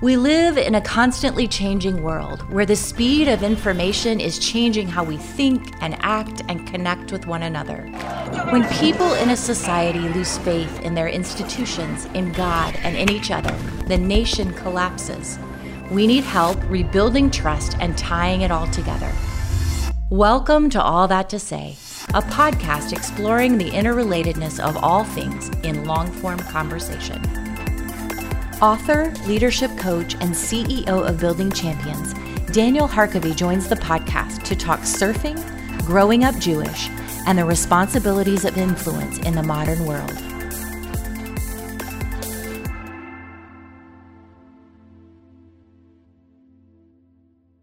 We live in a constantly changing world where the speed of information is changing how we think and act and connect with one another. When people in a society lose faith in their institutions, in God, and in each other, the nation collapses. We need help rebuilding trust and tying it all together. Welcome to All That to Say, a podcast exploring the interrelatedness of all things in long form conversation. Author, leadership coach, and CEO of Building Champions, Daniel Harkavy joins the podcast to talk surfing, growing up Jewish, and the responsibilities of influence in the modern world.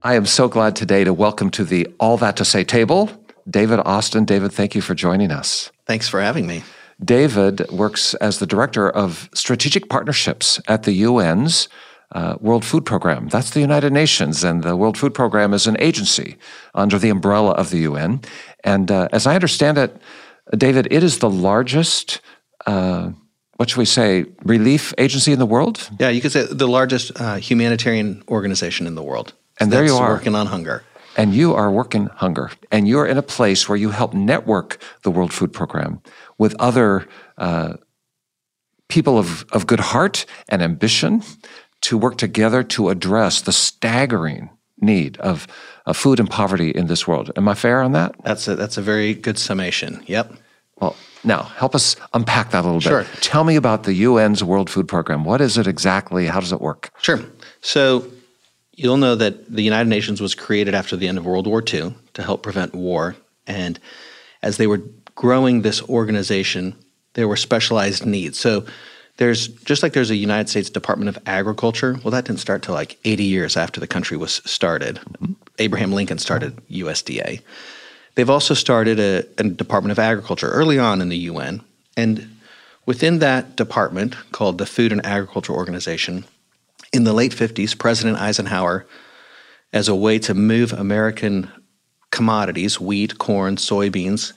I am so glad today to welcome to the All That to Say table, David Austin. David, thank you for joining us. Thanks for having me. David works as the director of strategic partnerships at the UN's uh, World Food Program. That's the United Nations, and the World Food Program is an agency under the umbrella of the UN. And uh, as I understand it, David, it is the largest. Uh, what should we say? Relief agency in the world? Yeah, you could say the largest uh, humanitarian organization in the world. And there you are working on hunger and you are working hunger and you're in a place where you help network the world food program with other uh, people of, of good heart and ambition to work together to address the staggering need of, of food and poverty in this world. Am I fair on that? That's a, that's a very good summation. Yep. Well, now help us unpack that a little bit. sure. bit. Tell me about the UN's World Food Program. What is it exactly? How does it work? Sure. So you'll know that the United Nations was created after the end of World War II to help prevent war. And as they were growing this organization, there were specialized needs. So there's just like there's a United States Department of Agriculture. Well, that didn't start till like 80 years after the country was started. Abraham Lincoln started USDA. They've also started a, a Department of Agriculture early on in the UN. And within that department, called the Food and Agriculture Organization, in the late 50s, President Eisenhower, as a way to move American commodities, wheat, corn, soybeans,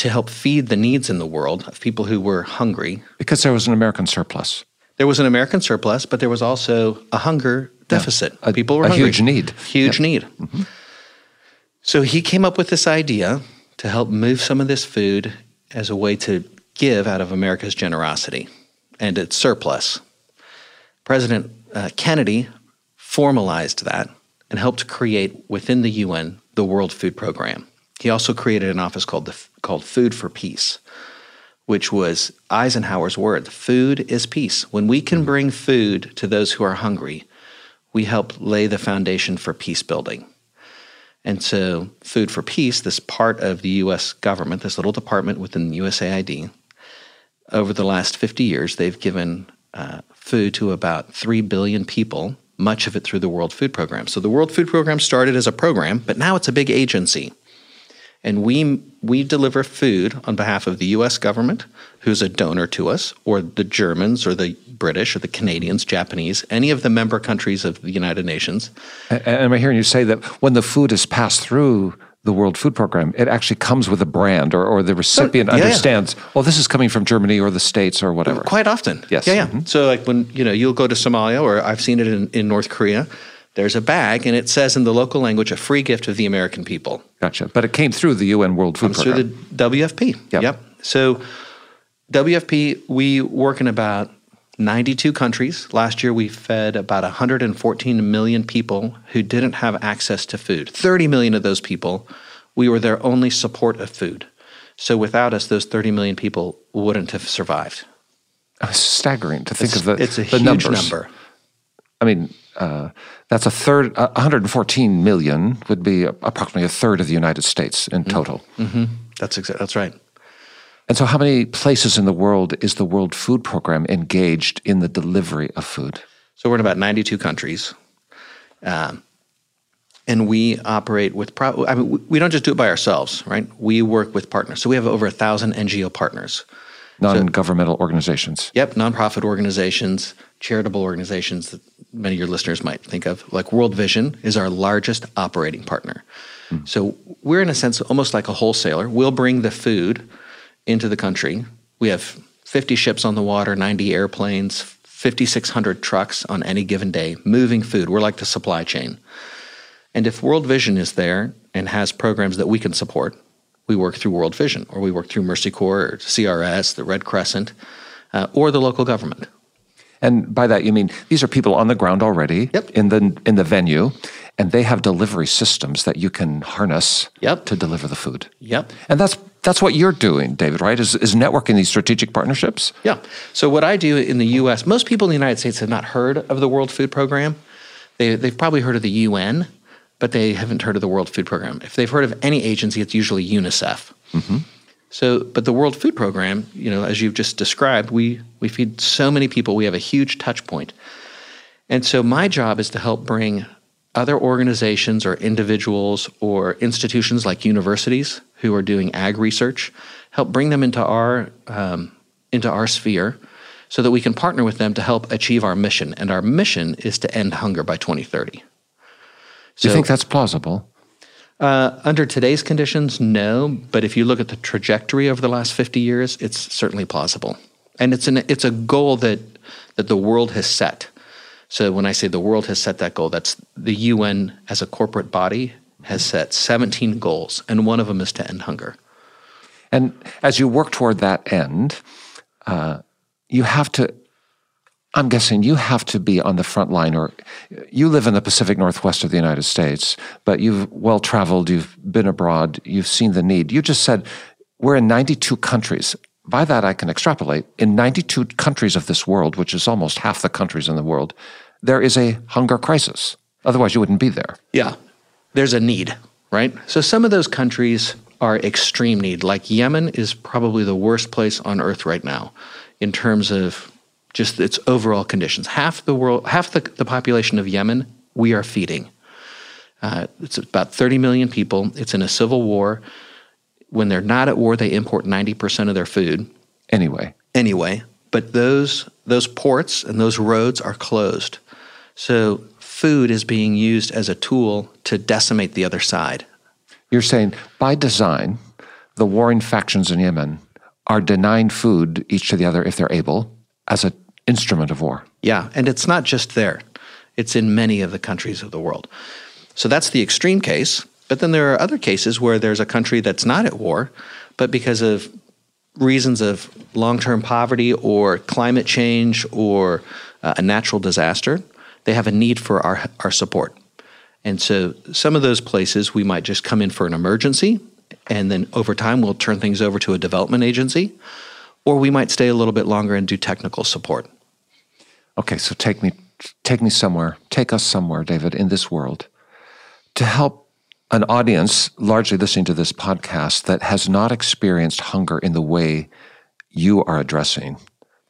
to help feed the needs in the world of people who were hungry. Because there was an American surplus. There was an American surplus, but there was also a hunger deficit. Yeah, a, people were a hungry. huge need. Huge yep. need. Mm-hmm. So he came up with this idea to help move some of this food as a way to give out of America's generosity and its surplus. President uh, Kennedy formalized that and helped create within the UN the World Food Program. He also created an office called the, called Food for Peace, which was Eisenhower's word. Food is peace. When we can bring food to those who are hungry, we help lay the foundation for peace building. And so, Food for Peace, this part of the US government, this little department within USAID, over the last 50 years, they've given uh, food to about 3 billion people, much of it through the World Food Program. So, the World Food Program started as a program, but now it's a big agency and we we deliver food on behalf of the U.S. government, who's a donor to us, or the Germans, or the British, or the Canadians, Japanese, any of the member countries of the United Nations. And, am I hearing you say that when the food is passed through the World Food Program, it actually comes with a brand, or, or the recipient yeah, understands, yeah. well, this is coming from Germany or the States or whatever. Quite often, yes, yeah, yeah. Mm-hmm. So, like when you know you'll go to Somalia, or I've seen it in, in North Korea there's a bag, and it says in the local language, a free gift of the American people. Gotcha. But it came through the UN World Food Comes Program. through the WFP. Yep. yep. So WFP, we work in about 92 countries. Last year, we fed about 114 million people who didn't have access to food. 30 million of those people, we were their only support of food. So without us, those 30 million people wouldn't have survived. It's staggering to think it's, of the, it's a the huge numbers. number. I mean, uh, that's a third, uh, 114 million would be approximately a third of the United States in mm-hmm. total. Mm-hmm. That's exa- that's right. And so, how many places in the world is the World Food Program engaged in the delivery of food? So we're in about 92 countries, um, and we operate with. Pro- I mean, we don't just do it by ourselves, right? We work with partners. So we have over a thousand NGO partners non-governmental so, organizations. Yep, nonprofit organizations, charitable organizations that many of your listeners might think of. Like World Vision is our largest operating partner. Mm. So we're in a sense almost like a wholesaler. We'll bring the food into the country. We have 50 ships on the water, 90 airplanes, 5,600 trucks on any given day moving food. We're like the supply chain. And if World Vision is there and has programs that we can support, we work through World Vision or we work through Mercy Corps or CRS, the Red Crescent, uh, or the local government. And by that you mean these are people on the ground already Yep. in the in the venue, and they have delivery systems that you can harness Yep. to deliver the food. Yep. And that's that's what you're doing, David, right? Is is networking these strategic partnerships? Yeah. So what I do in the U.S., most people in the United States have not heard of the World Food Program. They, they've probably heard of the UN, but they haven't heard of the World Food Program. If they've heard of any agency, it's usually UNICEF. Mm-hmm. So, but the World Food Program, you know, as you've just described, we we feed so many people. We have a huge touch point, and so my job is to help bring other organizations or individuals or institutions like universities who are doing ag research, help bring them into our um, into our sphere, so that we can partner with them to help achieve our mission. And our mission is to end hunger by 2030. Do you think that's plausible? Uh, under today's conditions, no. But if you look at the trajectory over the last 50 years, it's certainly plausible. And it's, an, it's a goal that, that the world has set. So when I say the world has set that goal, that's the UN as a corporate body has set 17 goals, and one of them is to end hunger. And as you work toward that end, uh, you have to, I'm guessing you have to be on the front line, or you live in the Pacific Northwest of the United States, but you've well traveled, you've been abroad, you've seen the need. You just said we're in 92 countries. By that, I can extrapolate. In 92 countries of this world, which is almost half the countries in the world, there is a hunger crisis. Otherwise, you wouldn't be there. Yeah, there's a need, right? So some of those countries are extreme need. Like Yemen is probably the worst place on earth right now in terms of just its overall conditions. Half the world, half the, the population of Yemen, we are feeding. Uh, it's about 30 million people. It's in a civil war. When they're not at war, they import 90% of their food Anyway, anyway, but those those ports and those roads are closed. So food is being used as a tool to decimate the other side. You're saying by design, the warring factions in Yemen are denying food each to the other if they're able as an instrument of war. Yeah, and it's not just there. It's in many of the countries of the world. So that's the extreme case, but then there are other cases where there's a country that's not at war, but because of reasons of long-term poverty or climate change or uh, a natural disaster, they have a need for our our support. And so some of those places we might just come in for an emergency and then over time we'll turn things over to a development agency or we might stay a little bit longer and do technical support. Okay, so take me take me somewhere, take us somewhere, David, in this world to help an audience largely listening to this podcast that has not experienced hunger in the way you are addressing.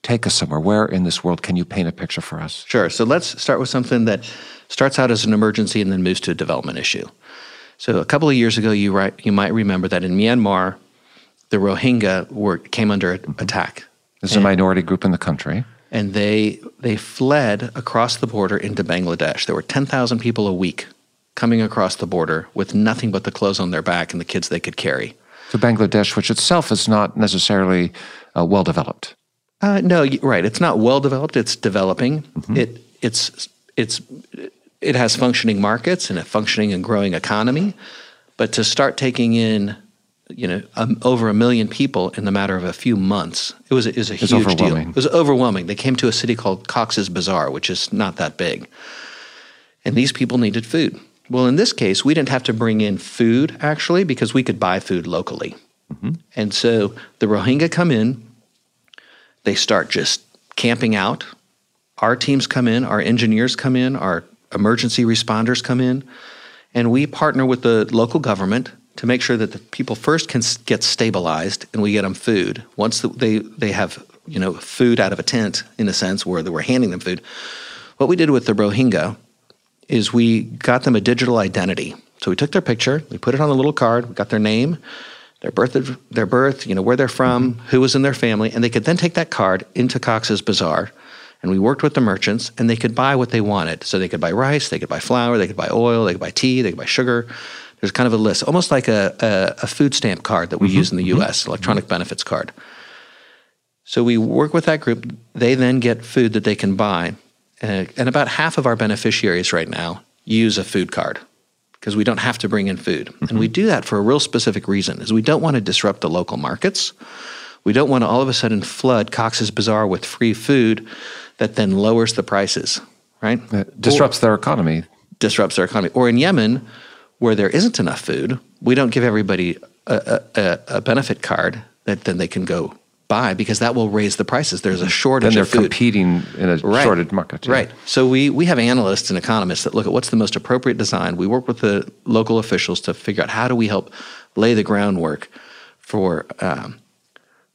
Take us somewhere. Where in this world can you paint a picture for us? Sure. So let's start with something that starts out as an emergency and then moves to a development issue. So a couple of years ago, you right, you might remember that in Myanmar, the Rohingya were came under attack, This is a minority group in the country. and they they fled across the border into Bangladesh. There were ten thousand people a week coming across the border with nothing but the clothes on their back and the kids they could carry. To Bangladesh, which itself is not necessarily uh, well developed. Uh, no, right. It's not well developed. It's developing. It it's it's it has functioning markets and a functioning and growing economy, but to start taking in, you know, um, over a million people in the matter of a few months, it was it was a It's huge deal. It was overwhelming. They came to a city called Cox's Bazar, which is not that big, and these people needed food. Well, in this case, we didn't have to bring in food actually because we could buy food locally, and so the Rohingya come in they start just camping out. Our teams come in, our engineers come in, our emergency responders come in, and we partner with the local government to make sure that the people first can get stabilized and we get them food. Once they they have you know food out of a tent in a sense where they were handing them food. What we did with the Rohingya is we got them a digital identity. So we took their picture, we put it on a little card, we got their name, their birth, their birth, you know where they're from, mm-hmm. who was in their family, and they could then take that card into Cox's Bazar, and we worked with the merchants, and they could buy what they wanted. So they could buy rice, they could buy flour, they could buy oil, they could buy tea, they could buy sugar. There's kind of a list, almost like a, a, a food stamp card that we use in the U.S., electronic benefits card. So we work with that group. They then get food that they can buy. Uh, and about half of our beneficiaries right now use a food card because we don't have to bring in food. Mm-hmm. And we do that for a real specific reason is we don't want to disrupt the local markets. We don't want to all of a sudden flood Cox's Bazar with free food that then lowers the prices, right? It disrupts or, their economy. Disrupts their economy. Or in Yemen, where there isn't enough food, we don't give everybody a, a, a benefit card that then they can go buy because that will raise the prices. There's a shortage. Then they're of food. competing in a right. shortage market. Yeah. Right. So we we have analysts and economists that look at what's the most appropriate design. We work with the local officials to figure out how do we help lay the groundwork for um,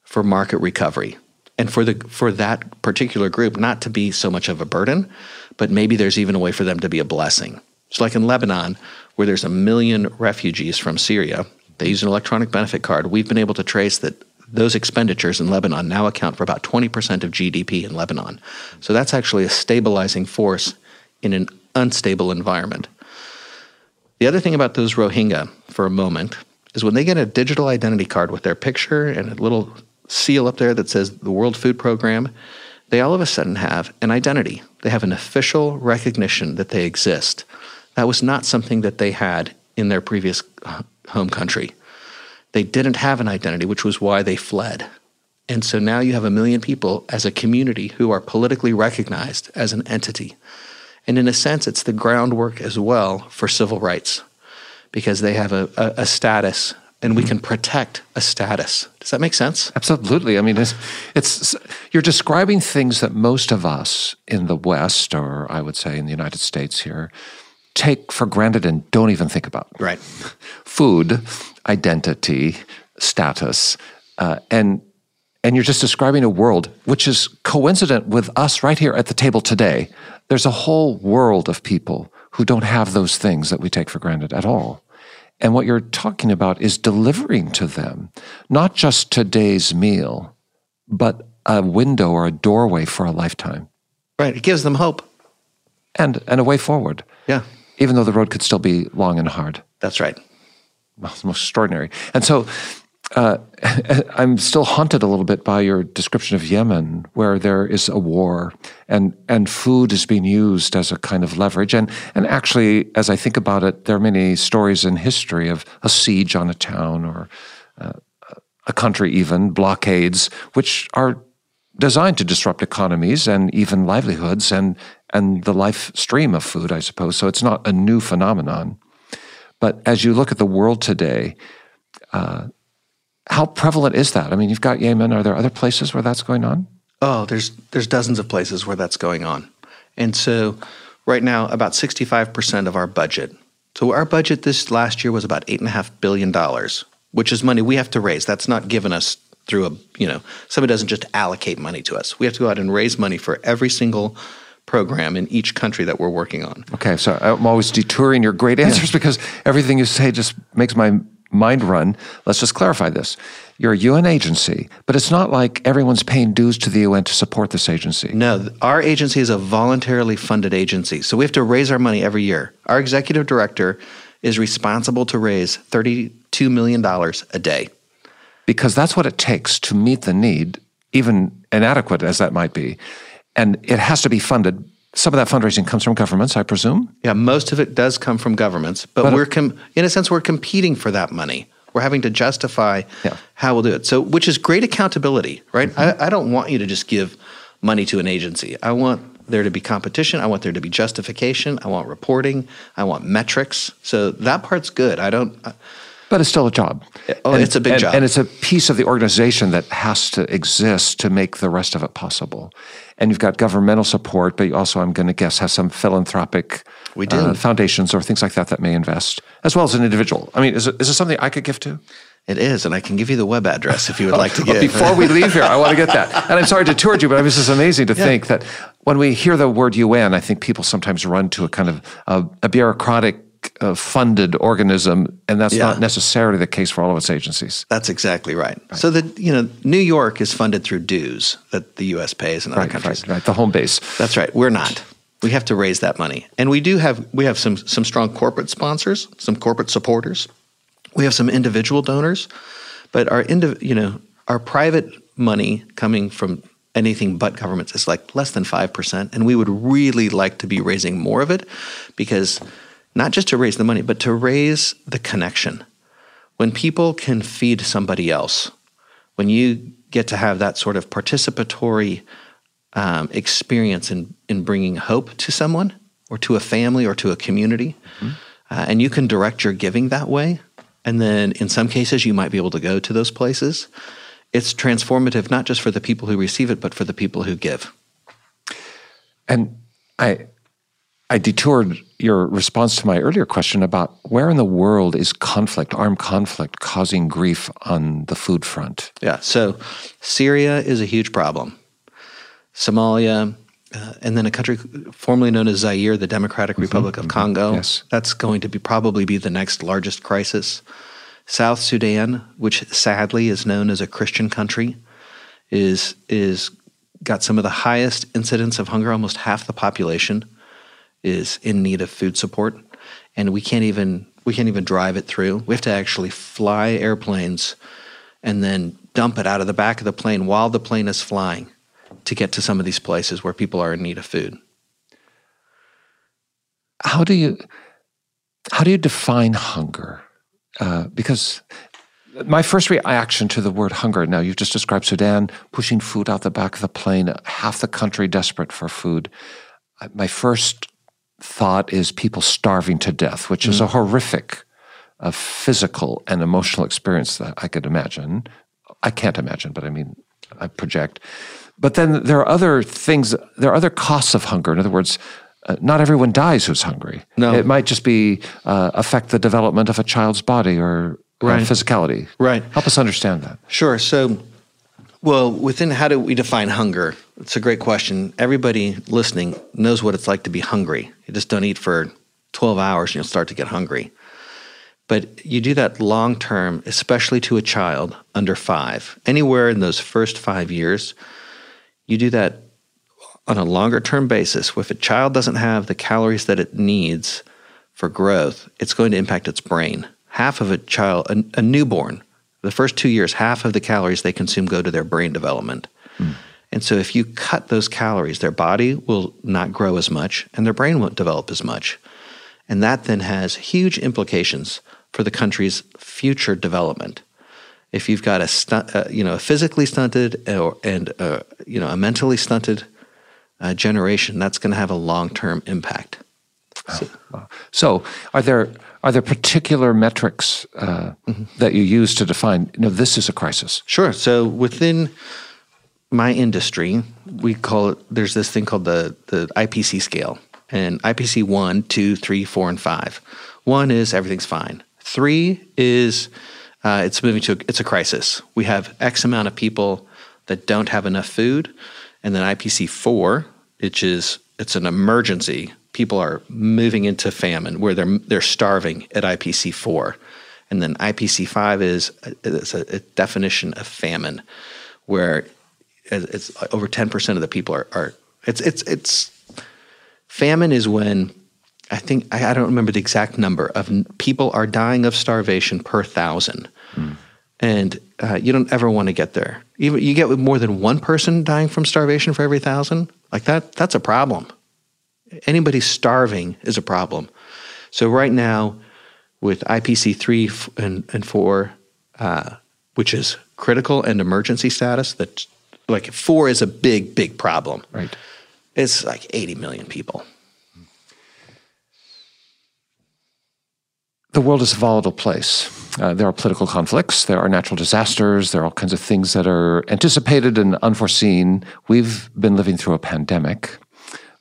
for market recovery and for the for that particular group not to be so much of a burden, but maybe there's even a way for them to be a blessing. So like in Lebanon, where there's a million refugees from Syria, they use an electronic benefit card. We've been able to trace that those expenditures in Lebanon now account for about 20% of GDP in Lebanon. So that's actually a stabilizing force in an unstable environment. The other thing about those Rohingya, for a moment, is when they get a digital identity card with their picture and a little seal up there that says the World Food Program, they all of a sudden have an identity. They have an official recognition that they exist. That was not something that they had in their previous uh, home country. They didn't have an identity, which was why they fled. And so now you have a million people as a community who are politically recognized as an entity. And in a sense, it's the groundwork as well for civil rights because they have a, a, a status and we mm-hmm. can protect a status. Does that make sense? Absolutely. I mean, it's, it's, you're describing things that most of us in the West, or I would say in the United States here, take for granted and don't even think about. Right. Food, identity, status, uh, and and you're just describing a world which is coincident with us right here at the table today. There's a whole world of people who don't have those things that we take for granted at all. And what you're talking about is delivering to them not just today's meal, but a window or a doorway for a lifetime. Right. It gives them hope. And and a way forward. Yeah even though the road could still be long and hard. That's right. Well, it's most extraordinary. And so uh, I'm still haunted a little bit by your description of Yemen, where there is a war and, and food is being used as a kind of leverage. And, and actually, as I think about it, there are many stories in history of a siege on a town or uh, a country, even blockades, which are designed to disrupt economies and even livelihoods and and the life stream of food, I suppose. So it's not a new phenomenon. But as you look at the world today, uh, how prevalent is that? I mean, you've got Yemen. Are there other places where that's going on? Oh, there's there's dozens of places where that's going on, and so right now, about sixty five percent of our budget. So our budget this last year was about eight and a half billion dollars, which is money we have to raise. That's not given us through a you know somebody doesn't just allocate money to us. We have to go out and raise money for every single program in each country that we're working on. Okay, so I'm always detouring your great answers yeah. because everything you say just makes my mind run. Let's just clarify this. You're a UN agency, but it's not like everyone's paying dues to the UN to support this agency. No, our agency is a voluntarily funded agency. So we have to raise our money every year. Our executive director is responsible to raise $32 million a day because that's what it takes to meet the need, even inadequate as that might be. And it has to be funded. Some of that fundraising comes from governments, I presume. Yeah, most of it does come from governments, but, but we're com- in a sense we're competing for that money. We're having to justify yeah. how we'll do it. So, which is great accountability, right? Mm-hmm. I, I don't want you to just give money to an agency. I want there to be competition. I want there to be justification. I want reporting. I want metrics. So that part's good. I don't. But it's still a job. Oh, and, it's a big and, job. And it's a piece of the organization that has to exist to make the rest of it possible. And you've got governmental support, but you also, I'm going to guess, have some philanthropic we do. Uh, foundations or things like that that may invest, as well as an individual. I mean, is it, is it something I could give to? It is, and I can give you the web address if you would like to give. Before we leave here, I want to get that. And I'm sorry to tour you, but was just amazing to yeah. think that when we hear the word UN, I think people sometimes run to a kind of a, a bureaucratic uh, funded organism, and that's yeah. not necessarily the case for all of its agencies. That's exactly right. right. So that you know, New York is funded through dues that the U.S. pays in other right, countries. Right, right, the home base. That's right. We're not. We have to raise that money, and we do have we have some some strong corporate sponsors, some corporate supporters. We have some individual donors, but our indiv- you know our private money coming from anything but governments is like less than 5%. And we would really like to be raising more of it because not just to raise the money, but to raise the connection. When people can feed somebody else, when you get to have that sort of participatory um, experience in, in bringing hope to someone or to a family or to a community, mm-hmm. uh, and you can direct your giving that way, and then in some cases you might be able to go to those places it's transformative not just for the people who receive it, but for the people who give. And I, I detoured your response to my earlier question about where in the world is conflict, armed conflict, causing grief on the food front? Yeah, so Syria is a huge problem. Somalia, uh, and then a country formerly known as Zaire, the Democratic mm-hmm, Republic of mm-hmm, Congo. Yes. That's going to be probably be the next largest crisis. South Sudan, which sadly is known as a Christian country, is is got some of the highest incidence of hunger. Almost half the population is in need of food support, and we can't even we can't even drive it through. We have to actually fly airplanes and then dump it out of the back of the plane while the plane is flying to get to some of these places where people are in need of food. How do you how do you define hunger? Uh, because my first reaction to the word hunger now you've just described sudan pushing food out the back of the plane half the country desperate for food uh, my first thought is people starving to death which mm. is a mm. horrific uh, physical and emotional experience that i could imagine i can't imagine but i mean i project but then there are other things there are other costs of hunger in other words uh, not everyone dies who's hungry. No. It might just be uh, affect the development of a child's body or uh, right. physicality. Right. Help us understand that. Sure. So, well, within how do we define hunger? It's a great question. Everybody listening knows what it's like to be hungry. You just don't eat for 12 hours and you'll start to get hungry. But you do that long term, especially to a child under five, anywhere in those first five years, you do that on a longer term basis, if a child doesn't have the calories that it needs for growth, it's going to impact its brain. Half of a child, a, a newborn, the first two years, half of the calories they consume go to their brain development. Mm. And so if you cut those calories, their body will not grow as much and their brain won't develop as much. And that then has huge implications for the country's future development. If you've got a, uh, you know, a physically stunted or, and uh, you know, a mentally stunted uh, generation, that's going to have a long term impact. So, wow. so, are there are there particular metrics uh, mm-hmm. that you use to define? You know, this is a crisis. Sure. So within my industry, we call it. There's this thing called the the IPC scale, and IPC one, two, three, four, and five. One is everything's fine. Three is uh, it's moving to it's a crisis. We have X amount of people that don't have enough food and then IPC four, which is it's an emergency. People are moving into famine where they're they're starving at IPC four, and then IPC five is it's a, a definition of famine, where it's over ten percent of the people are, are it's it's it's famine is when I think I, I, don't remember the exact number of people are dying of starvation per thousand. Mm and uh, you don't ever want to get there. Even you get more than one person dying from starvation for every thousand, like that. That's a problem. Anybody starving is a problem. So right now, with IPC three and, and four, uh, which is critical and emergency status, that like four is a big big problem. Right. It's like eighty million people. The world is a volatile place. Uh, there are political conflicts, there are natural disasters, there are all kinds of things that are anticipated and unforeseen. We've been living through a pandemic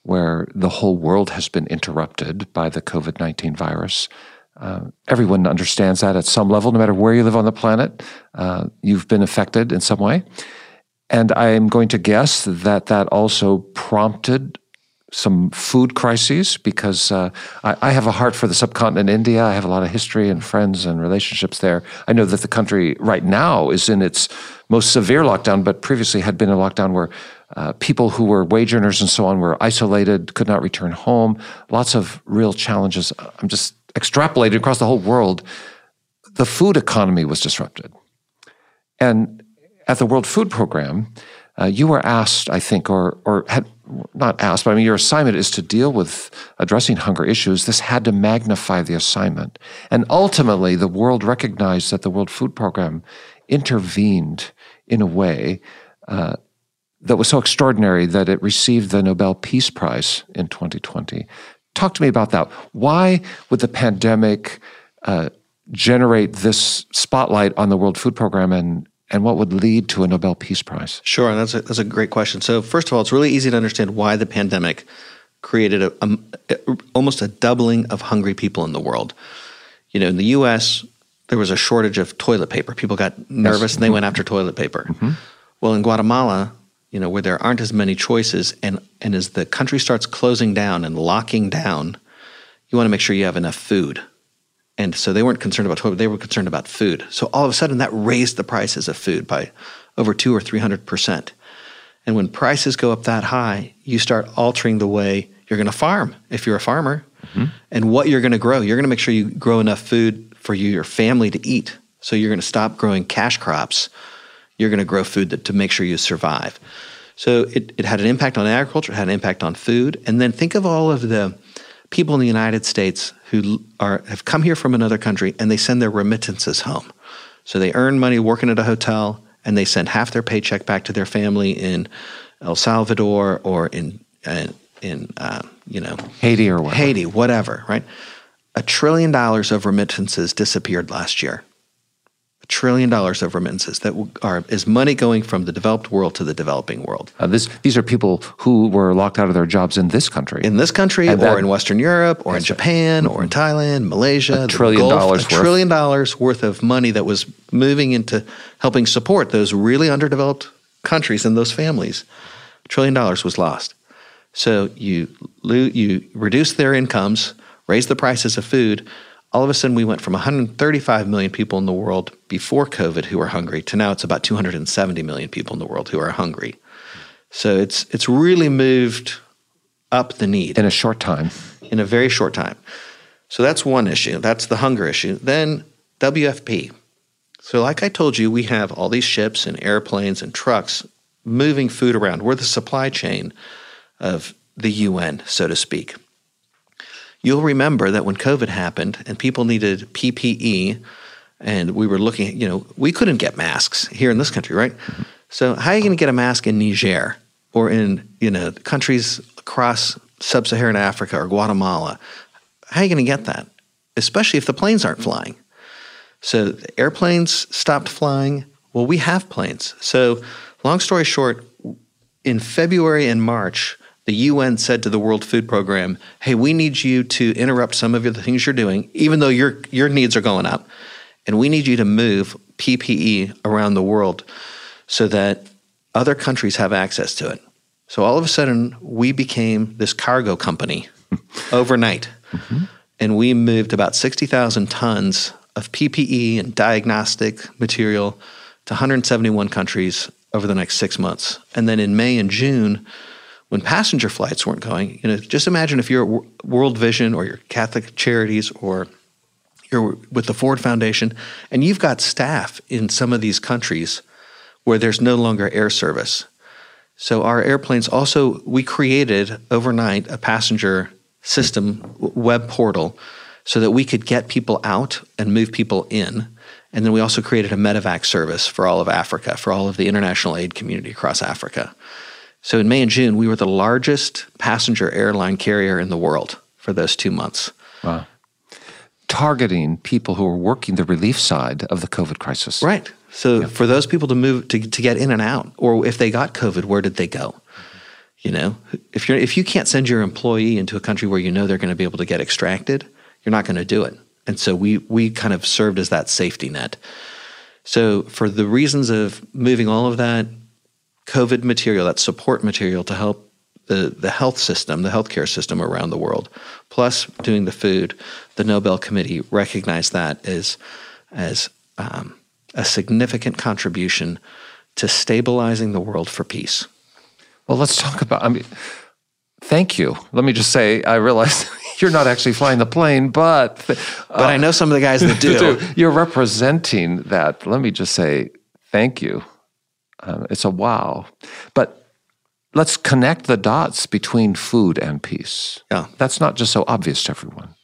where the whole world has been interrupted by the COVID 19 virus. Uh, everyone understands that at some level, no matter where you live on the planet, uh, you've been affected in some way. And I'm going to guess that that also prompted some food crises because uh, I, I, have a heart for the subcontinent India. I have a lot of history and friends and relationships there. I know that the country right now is in its most severe lockdown, but previously had been a lockdown where uh, people who were wage earners and so on were isolated, could not return home. Lots of real challenges. I'm just extrapolating across the whole world. The food economy was disrupted. And at the World Food Program, uh, you were asked, I think, or or had not asked, but I mean, your assignment is to deal with addressing hunger issues. This had to magnify the assignment, and ultimately, the world recognized that the World Food Program intervened in a way. Uh, that was so extraordinary that it received the Nobel Peace Prize in 2020. Talk to me about that. Why would the pandemic uh, generate this spotlight on the World Food Program and and what would lead to a Nobel Peace Prize? Sure, and that's a, that's a great question. So, first of all, it's really easy to understand why the pandemic created a, a, a, almost a doubling of hungry people in the world. You know, in the U.S., there was a shortage of toilet paper. People got nervous yes. and they went after toilet paper. Mm-hmm. Well, in Guatemala, you know, where there aren't as many choices, and and as the country starts closing down and locking down, you want to make sure you have enough food. And so they weren't concerned about toilet, they were concerned about food. So all of a sudden that raised the prices of food by over two or three hundred percent. And when prices go up that high, you start altering the way you're going to farm if you're a farmer mm-hmm. and what you're going to grow. You're going to make sure you grow enough food for you, your family to eat. So you're going to stop growing cash crops. You're going to grow food that, to make sure you survive. So it, it had an impact on agriculture, it had an impact on food. And then think of all of the people in the United States who are have come here from another country and they send their remittances home. So they earn money working at a hotel and they send half their paycheck back to their family in El Salvador or in in, in uh, you know Haiti or whatever. Haiti, whatever, right? A trillion dollars of remittances disappeared last year trillion dollars of remittances that are is money going from the developed world to the developing world. Uh, this, these are people who were locked out of their jobs in this country, in this country, and or that, in Western Europe, or in Japan, or in Thailand, Malaysia. A trillion Gulf, dollars. A worth. trillion dollars worth of money that was moving into helping support those really underdeveloped countries and those families. A trillion dollars was lost. So you you reduce their incomes, raise the prices of food all of a sudden we went from 135 million people in the world before COVID who are hungry to now it's about 270 million people in the world who are hungry. So it's it's really moved up the need in a short time. In a very short time. So that's one issue. That's the hunger issue. Then WFP. So like I told you, we have all these ships and airplanes and trucks moving food around. We're the supply chain of the UN, so to speak. You'll remember that when COVID happened and people needed PPE, and we were looking, you know, we couldn't get masks here in this country, right? So how are you going to get a mask in Niger or in you know countries across sub-Saharan Africa or Guatemala? How are you going to get that, especially if the planes aren't flying? So the airplanes stopped flying. Well, we have planes. So long story short, in February and March, the UN said to the World Food Program, "Hey, we need you to interrupt some of the things you're doing, even though your your needs are going up, and we need you to move PPE around the world so that other countries have access to it." So all of a sudden, we became this cargo company overnight, mm-hmm. and we moved about sixty thousand tons of PPE and diagnostic material to 171 countries over the next six months, and then in May and June when passenger flights weren't going. You know, just imagine if you're at World Vision or your Catholic Charities or you're with the Ford Foundation and you've got staff in some of these countries where there's no longer air service. So our airplanes also we created overnight a passenger system web portal so that we could get people out and move people in. And then we also created a medevac service for all of Africa, for all of the international aid community across Africa. So in May and June, we were the largest passenger airline carrier in the world for those two months. Wow. Targeting people who are working the relief side of the COVID crisis. Right. So yeah. for those people to move to, to get in and out, or if they got COVID, where did they go? You know, if you're if you can't send your employee into a country where you know they're going to be able to get extracted, you're not going to do it. And so we we kind of served as that safety net. So for the reasons of moving all of that COVID material, that support material to help the, the health system, the healthcare system around the world, plus doing the food, the Nobel Committee recognized that as, as um, a significant contribution to stabilizing the world for peace. Well, let's talk about, I mean, thank you. Let me just say, I realize you're not actually flying the plane, but. Uh, but I know some of the guys that do. You're representing that. Let me just say, thank you Uh, it's a wow. But let's connect the dots between food and peace. Yeah. That's not just so obvious to everyone.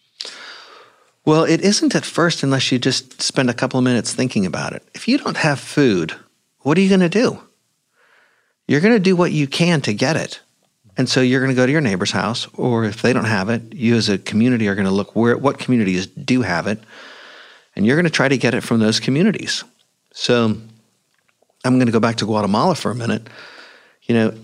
Well, it isn't at first unless you just spend a couple of minutes thinking about it. If you don't have food, what are you going to do? You're going to do what you can to get it. And so you're going to go to your neighbor's house, or if they don't have it, you as a community are going to look where what communities do have it, and you're going to try to get it from those communities. So I'm going to go back to Guatemala for a minute. You know,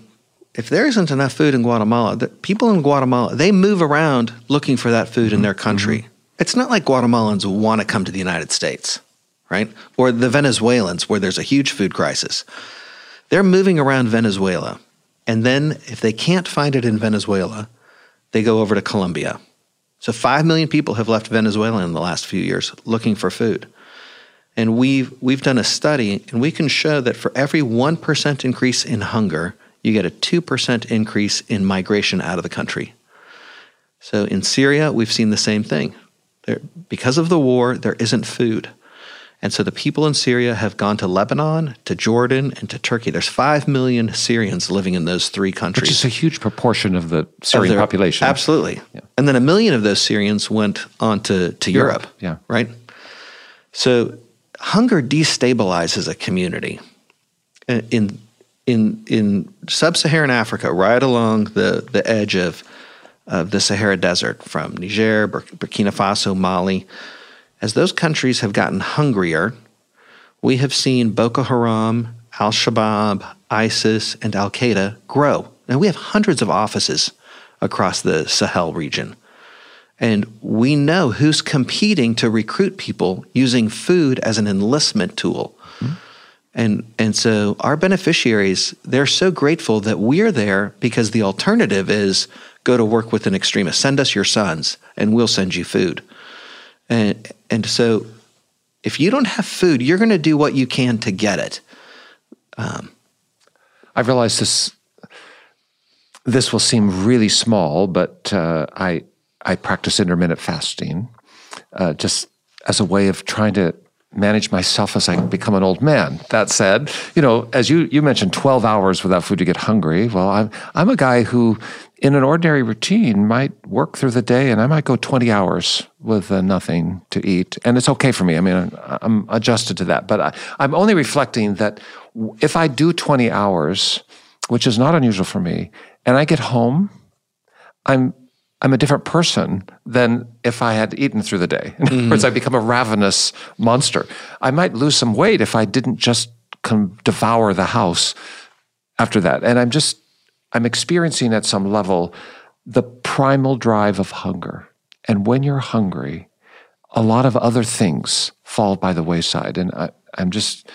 if there isn't enough food in Guatemala, the people in Guatemala they move around looking for that food in their country. Mm-hmm. It's not like Guatemalans want to come to the United States, right? Or the Venezuelans, where there's a huge food crisis. They're moving around Venezuela. And then if they can't find it in Venezuela, they go over to Colombia. So 5 million people have left Venezuela in the last few years looking for food. And we've, we've done a study, and we can show that for every 1% increase in hunger, you get a 2% increase in migration out of the country. So in Syria, we've seen the same thing. There, because of the war, there isn't food. And so the people in Syria have gone to Lebanon, to Jordan, and to Turkey. There's 5 million Syrians living in those three countries. Which is a huge proportion of the Syrian of their, population. Absolutely. Yeah. And then a million of those Syrians went on to, to Europe, Europe. Yeah. Right? So hunger destabilizes a community. In, in, in sub Saharan Africa, right along the, the edge of of the Sahara Desert from Niger, Burkina Faso, Mali. As those countries have gotten hungrier, we have seen Boko Haram, Al Shabaab, ISIS, and Al Qaeda grow. Now, we have hundreds of offices across the Sahel region. And we know who's competing to recruit people using food as an enlistment tool. Mm-hmm. And, and so our beneficiaries, they're so grateful that we're there because the alternative is go to work with an extremist. Send us your sons, and we'll send you food. And and so, if you don't have food, you're going to do what you can to get it. Um, I realize this. This will seem really small, but uh, I I practice intermittent fasting, uh, just as a way of trying to manage myself as I become an old man. That said, you know, as you you mentioned, twelve hours without food to get hungry. Well, I'm I'm a guy who in an ordinary routine might work through the day and I might go 20 hours with uh, nothing to eat. And it's okay for me. I mean, I'm adjusted to that. But I, I'm only reflecting that if I do 20 hours, which is not unusual for me, and I get home, I'm I'm a different person than if I had eaten through the day. In other words, mm. I become a ravenous monster. I might lose some weight if I didn't just devour the house after that. And I'm just I'm experiencing at some level the primal drive of hunger. And when you're hungry, a lot of other things fall by the wayside. And I, am just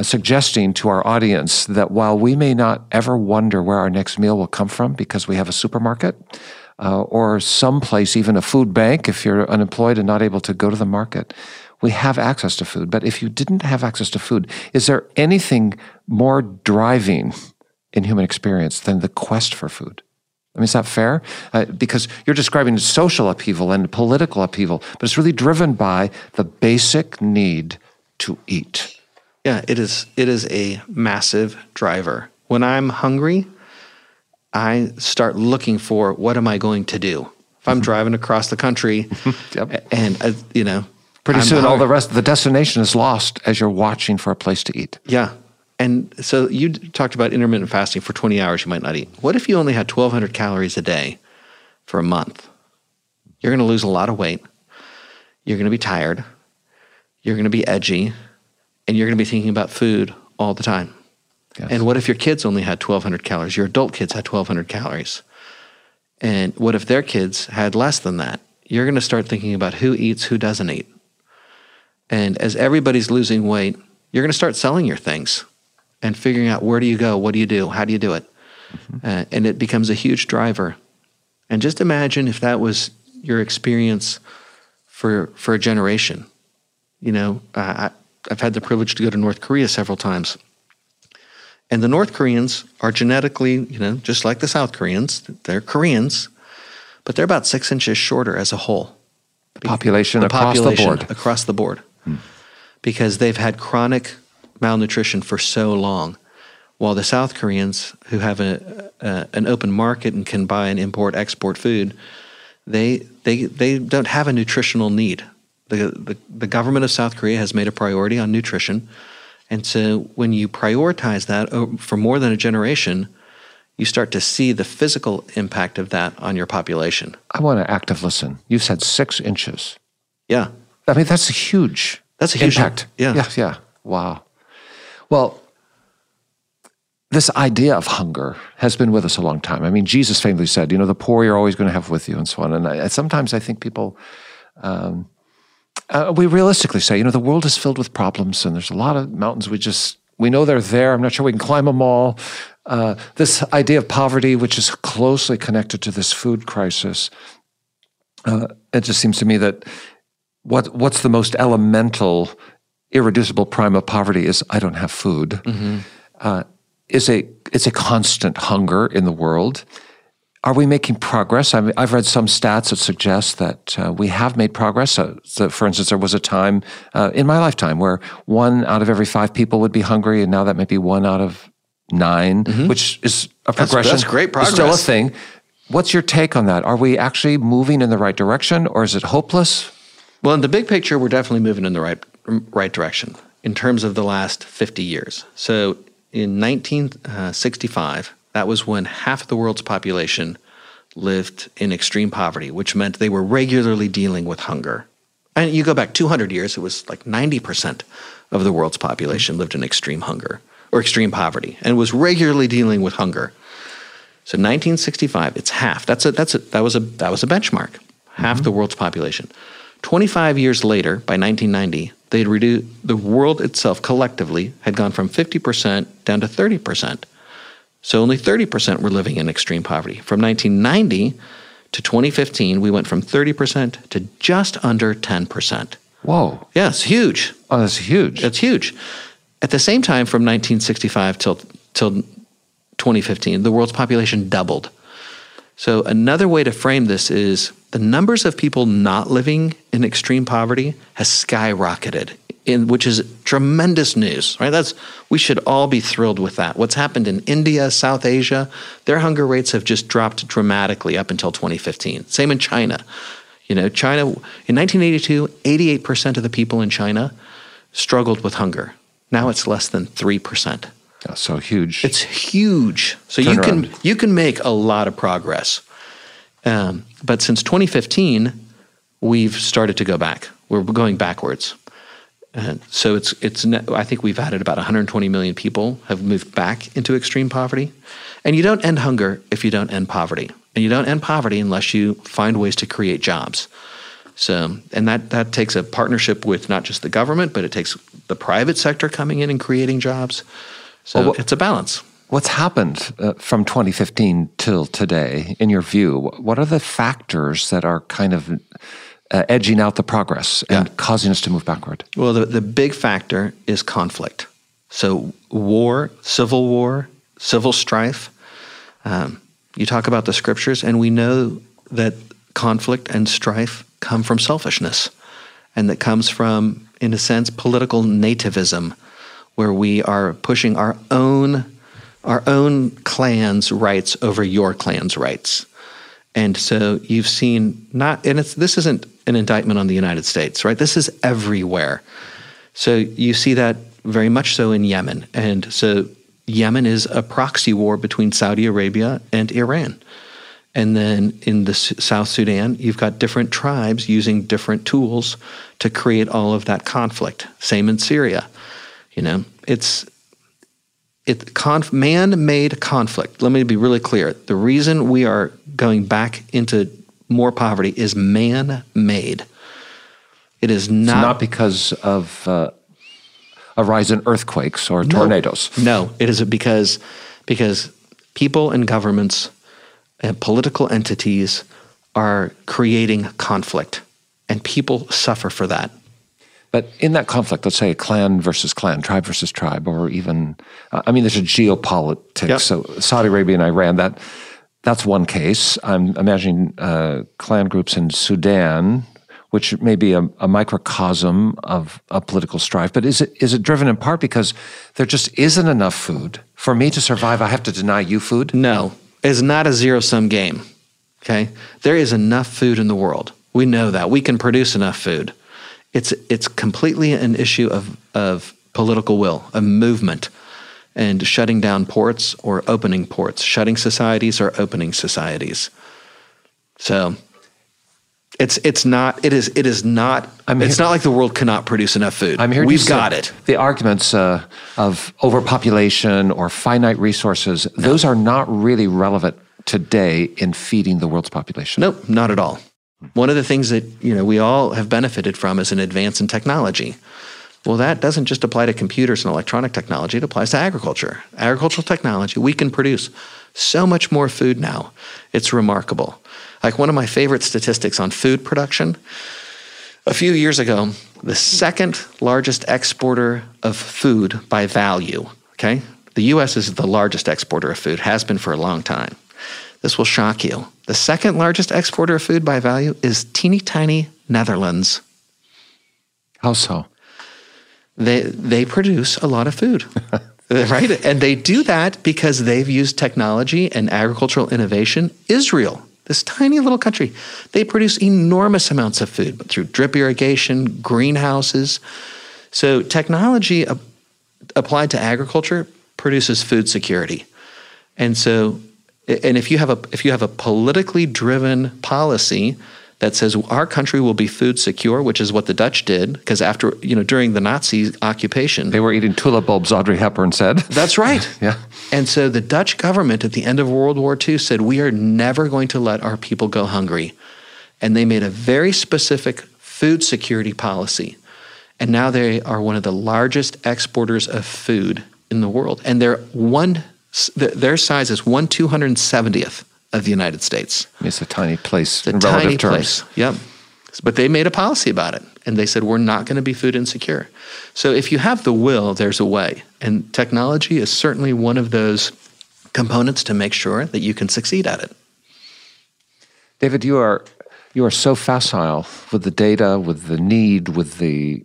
suggesting to our audience that while we may not ever wonder where our next meal will come from because we have a supermarket uh, or someplace, even a food bank, if you're unemployed and not able to go to the market, we have access to food. But if you didn't have access to food, is there anything more driving in human experience than the quest for food. I mean, is that fair? Uh, because you're describing social upheaval and political upheaval, but it's really driven by the basic need to eat. Yeah, it is. It is a massive driver. When I'm hungry, I start looking for what am I going to do. If I'm mm-hmm. driving across the country, yep. and uh, you know, pretty I'm soon hungry. all the rest, the destination is lost as you're watching for a place to eat. Yeah, and so you talked about intermittent fasting for 20 hours, you might not eat. What if you only had 1,200 calories a day for a month? You're going to lose a lot of weight. You're going to be tired. You're going to be edgy. And you're going to be thinking about food all the time. Yes. And what if your kids only had 1,200 calories? Your adult kids had 1,200 calories. And what if their kids had less than that? You're going to start thinking about who eats, who doesn't eat. And as everybody's losing weight, you're going to start selling your things and figuring out where do you go, what do you do, how do you do it, mm-hmm. uh, and it becomes a huge driver. And just imagine if that was your experience for for a generation. You know, uh, I, I've had the privilege to go to North Korea several times. And the North Koreans are genetically, you know, just like the South Koreans. They're Koreans, but they're about six inches shorter as a whole. The population the across population the board. Across the board. Hmm. Because they've had chronic malnutrition for so long. while the South Koreans, who have a, a, an open market and can buy and import export food, they they they don't have a nutritional need. The, the the government of South Korea has made a priority on nutrition, and so when you prioritize that for more than a generation, you start to see the physical impact of that on your population. I want to active listen. You said six inches. Yeah, I mean that's a huge. That's a huge impact. Yeah, yeah, yeah. Wow. Well, this idea of hunger has been with us a long time. I mean, Jesus famously said, you know, the poor you're always going to have with you and so on. And I, sometimes I think people, um, uh, we realistically say, you know, the world is filled with problems and there's a lot of mountains we just, we know they're there. I'm not sure we can climb them all. Uh, this idea of poverty, which is closely connected to this food crisis, uh, it just seems to me that what what's the most elemental, irreducible prime of poverty is I don't have food. Mm-hmm. Uh, is a it's a constant hunger in the world. Are we making progress? I have read some stats that suggest that uh, we have made progress. So, so, for instance, there was a time uh, in my lifetime where one out of every five people would be hungry, and now that might be one out of 9 mm-hmm. which is a progression. That's, that's great progress. It's still a thing. What's your take on that? Are we actually moving in the right direction, or is it hopeless? Well, in the big picture, we're definitely moving in the right right direction in terms of the last 50 years. So in 1965, that was when half of the world's population lived in extreme poverty, which meant they were regularly dealing with hunger. And you go back 200 years, it was like 90% of the world's population lived in extreme hunger or extreme poverty and was regularly dealing with hunger. So 1965, it's half. That's a, that's a, that was a that was a benchmark. Half mm-hmm. the world's population. 25 years later, by 1990, they'd reduced the world itself collectively had gone from 50% down to 30%. So only 30% were living in extreme poverty. From 1990 to 2015, we went from 30% to just under 10%. Whoa. Yeah, it's huge. Oh, that's huge. That's huge. At the same time, from 1965 till, till 2015, the world's population doubled. So another way to frame this is the numbers of people not living in extreme poverty has skyrocketed, in, which is tremendous news, right? That's we should all be thrilled with that. What's happened in India, South Asia, their hunger rates have just dropped dramatically up until 2015. Same in China. You know, China in 1982, 88% of the people in China struggled with hunger. Now it's less than 3%. Yeah, so huge. It's huge. So you can you can make a lot of progress. Um, but since 2015, we've started to go back. We're going backwards. And so it's it's I think we've added about 120 million people have moved back into extreme poverty. And you don't end hunger if you don't end poverty. And you don't end poverty unless you find ways to create jobs. So, and that, that takes a partnership with not just the government, but it takes the private sector coming in and creating jobs. So well, it's a balance. What's happened uh, from 2015 till today, in your view? What are the factors that are kind of uh, edging out the progress and yeah. causing us to move backward? Well, the, the big factor is conflict. So, war, civil war, civil strife. Um, you talk about the scriptures, and we know that conflict and strife come from selfishness, and that comes from, in a sense, political nativism where we are pushing our own our own clan's rights over your clan's rights. And so you've seen not and it's this isn't an indictment on the United States, right? This is everywhere. So you see that very much so in Yemen. And so Yemen is a proxy war between Saudi Arabia and Iran. And then in the South Sudan, you've got different tribes using different tools to create all of that conflict. Same in Syria. You know, it's it conf, man-made conflict. Let me be really clear. The reason we are going back into more poverty is man-made. It is not, it's not because of uh, a rise in earthquakes or no, tornadoes. No, it is because because people and governments and political entities are creating conflict, and people suffer for that. But in that conflict, let's say clan versus clan, tribe versus tribe, or even, uh, I mean, there's a geopolitics. Yep. So Saudi Arabia and Iran, that that's one case. I'm imagining uh, clan groups in Sudan which may be a, a microcosm of a political strife. But is it is it driven in part because there just isn't enough food for me to survive? I have to deny you food. No, it's not a zero sum game. Okay, there is enough food in the world. We know that we can produce enough food. It's it's completely an issue of of political will, a movement, and shutting down ports or opening ports, shutting societies or opening societies. So it's it's not it is it is not I'm it's here- not like the world cannot produce enough food. I'm here. We've got it. The arguments uh, of overpopulation or finite resources; those are not really relevant today in feeding the world's population. Nope, not at all. One of the things that you know we all have benefited from is an advance in technology. Well, that doesn't just apply to computers and electronic technology; it applies to agriculture. Agricultural technology, we can produce so much more food now. It's remarkable. Like one of my favorite statistics on food production. A few years ago, the second largest exporter of food by value, okay? The US is the largest exporter of food, has been for a long time. This will shock you. The second largest exporter of food by value is teeny tiny Netherlands. How so? They they produce a lot of food. right? And they do that because they've used technology and agricultural innovation. Israel, this tiny little country, they produce enormous amounts of food through drip irrigation, greenhouses. So technology ap- applied to agriculture produces food security. And so and if you have a if you have a politically driven policy that says our country will be food secure, which is what the Dutch did, because after you know during the Nazi occupation, They were eating tulip bulbs. Audrey Hepburn said. that's right. Yeah. And so the Dutch government at the end of World War II said, we are never going to let our people go hungry. And they made a very specific food security policy. And now they are one of the largest exporters of food in the world. And they're one, their size is one 270th of the United States. It's a tiny place It's a in relative tiny terms. place. Yep. But they made a policy about it. And they said, we're not going to be food insecure. So if you have the will, there's a way. And technology is certainly one of those components to make sure that you can succeed at it. David, you are you are so facile with the data, with the need, with the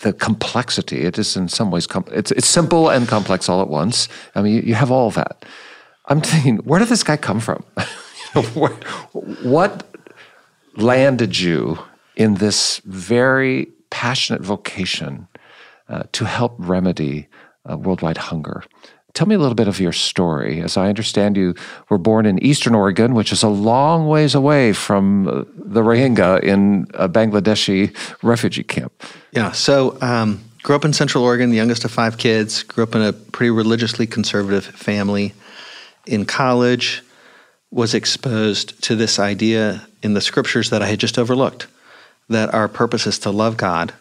the complexity. It is in some ways com- it's it's simple and complex all at once. I mean, you, you have all of that. I'm thinking, where did this guy come from? Where, what landed you in this very passionate vocation uh, to help remedy uh, worldwide hunger? Tell me a little bit of your story. As I understand, you were born in Eastern Oregon, which is a long ways away from uh, the Rohingya in a Bangladeshi refugee camp. Yeah. So, um, grew up in Central Oregon, the youngest of five kids. Grew up in a pretty religiously conservative family. In college, was exposed to this idea in the scriptures that I had just overlooked that our purpose is to love God,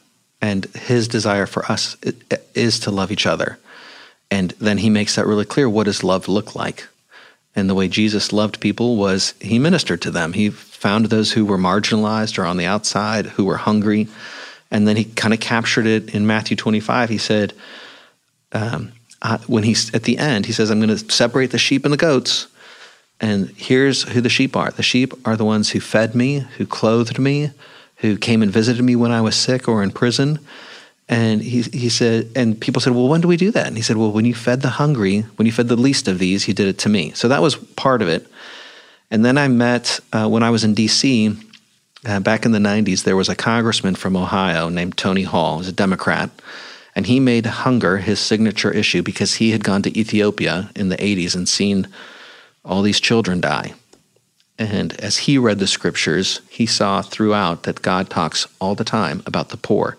and His desire for us is to love each other. And then He makes that really clear. What does love look like? And the way Jesus loved people was He ministered to them. He found those who were marginalized or on the outside, who were hungry. And then He kind of captured it in Matthew 25. He said, um, uh, when he's at the end, He says, I'm going to separate the sheep and the goats. And here's who the sheep are the sheep are the ones who fed me, who clothed me, who came and visited me when I was sick or in prison. And he, he said, and people said, well, when do we do that? And he said, well, when you fed the hungry, when you fed the least of these, you did it to me. So that was part of it. And then I met, uh, when I was in DC, uh, back in the 90s, there was a congressman from Ohio named Tony Hall, he was a Democrat. And he made hunger his signature issue because he had gone to Ethiopia in the 80s and seen all these children die. And as he read the scriptures, he saw throughout that God talks all the time about the poor.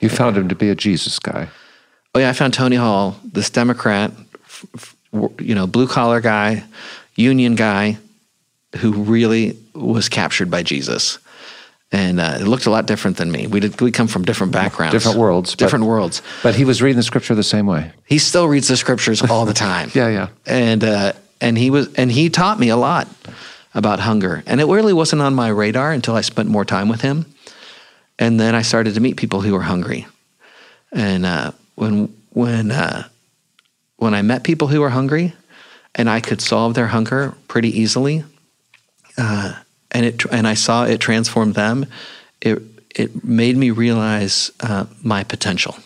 You found him to be a Jesus guy. Oh yeah, I found Tony Hall, this Democrat, you know, blue collar guy, union guy, who really was captured by Jesus, and uh, it looked a lot different than me. We did, we come from different backgrounds, Different worlds, but- different worlds. But he was reading the scripture the same way. He still reads the scriptures all the time. Yeah, yeah. and uh, and he was and he taught me a lot about hunger, and it really wasn't on my radar until I spent more time with him, and then I started to meet people who were hungry, and uh, when when uh, when I met people who were hungry, and I could solve their hunger pretty easily, uh, and it and I saw it transform them, it it made me realize uh, my potential.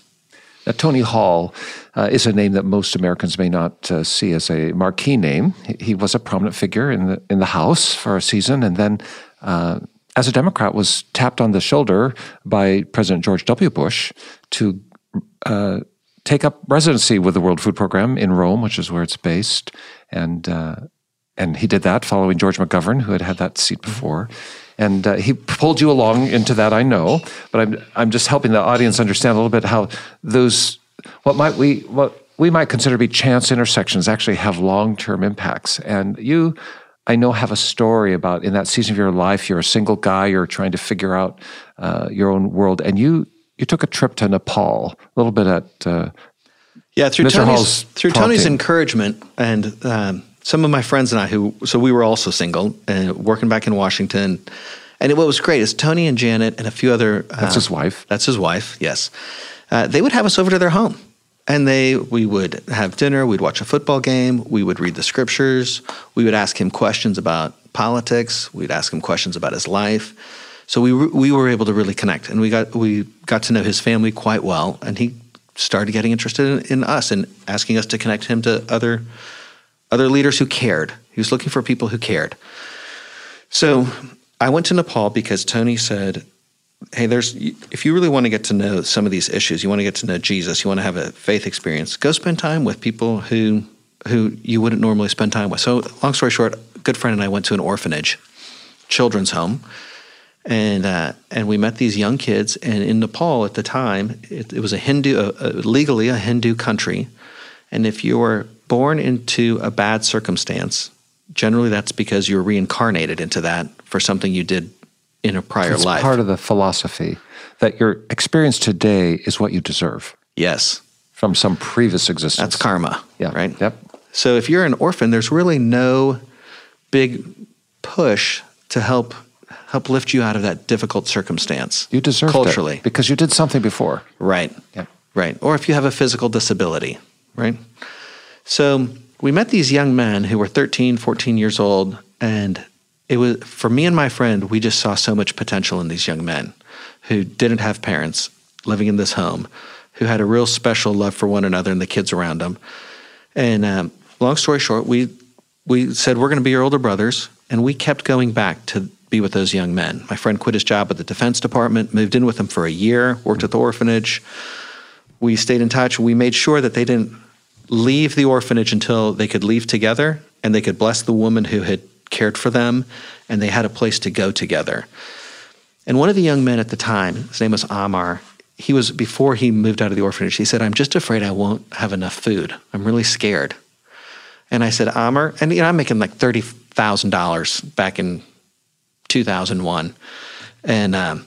Now, Tony Hall uh, is a name that most Americans may not uh, see as a marquee name. He, was a prominent figure in the in the House for a season, and then, uh, as a Democrat, was tapped on the shoulder by President George W. Bush to uh, take up residency with the World Food Program in Rome, which is where it's based, and uh, and he did that following George McGovern, who had had that seat before. And uh, he pulled you along into that, I know, but I'm I'm just helping the audience understand a little bit how those what might we what we might consider to be chance intersections actually have long term impacts. And you, I know, have a story about in that season of your life, you're a single guy, you're trying to figure out uh, your own world, and you you took a trip to Nepal, a little bit at uh, yeah through Mr. Tony's Hall's through prompting. Tony's encouragement and. Um, some of my friends and I, who so we were also single and working back in Washington, and what was great is Tony and Janet and a few other. That's his wife. That's his wife. Yes, uh, they would have us over to their home, and they we would have dinner. We'd watch a football game. We would read the scriptures. We would ask him questions about politics. We'd ask him questions about his life. So we we were able to really connect, and we got we got to know his family quite well, and he started getting interested in, in us and asking us to connect him to other other leaders who cared. He was looking for people who cared. So I went to Nepal because Tony said, Hey, there's if you really want to get to know some of these issues, you want to get to know Jesus, you want to have a faith experience, go spend time with people who who you wouldn't normally spend time with. So, long story short, a good friend and I went to an orphanage, children's home, and uh, and we met these young kids. And in Nepal at the time, it, it was a Hindu, uh, uh, legally a Hindu country, and if you were born into a bad circumstance, generally that's because you're reincarnated into that for something you did in a prior it's life. part of the philosophy that your experience today is what you deserve. Yes. From some previous existence. That's karma. Yeah. Right? Yep. So if you're an orphan, there's really no big push to help help lift you out of that difficult circumstance. You deserve culturally because you did something before. Right. Yep. Right. Or if you have a physical disability, right? So we met these young men who were 13, 14 years old. And it was for me and my friend, we just saw so much potential in these young men who didn't have parents living in this home, who had a real special love for one another and the kids around them. And um, long story short, we we said we're going to be your older brothers, and we kept going back to be with those young men. My friend quit his job at the Defense Department, moved in with them for a year, worked at the orphanage. We stayed in touch. We made sure that they didn't leave the orphanage until they could leave together and they could bless the woman who had cared for them and they had a place to go together. And one of the young men at the time, his name was Amar, he was before he moved out of the orphanage, he said, I'm just afraid I won't have enough food. I'm really scared. And I said, Amar, and you know, I'm making like thirty thousand dollars back in two thousand one. And um,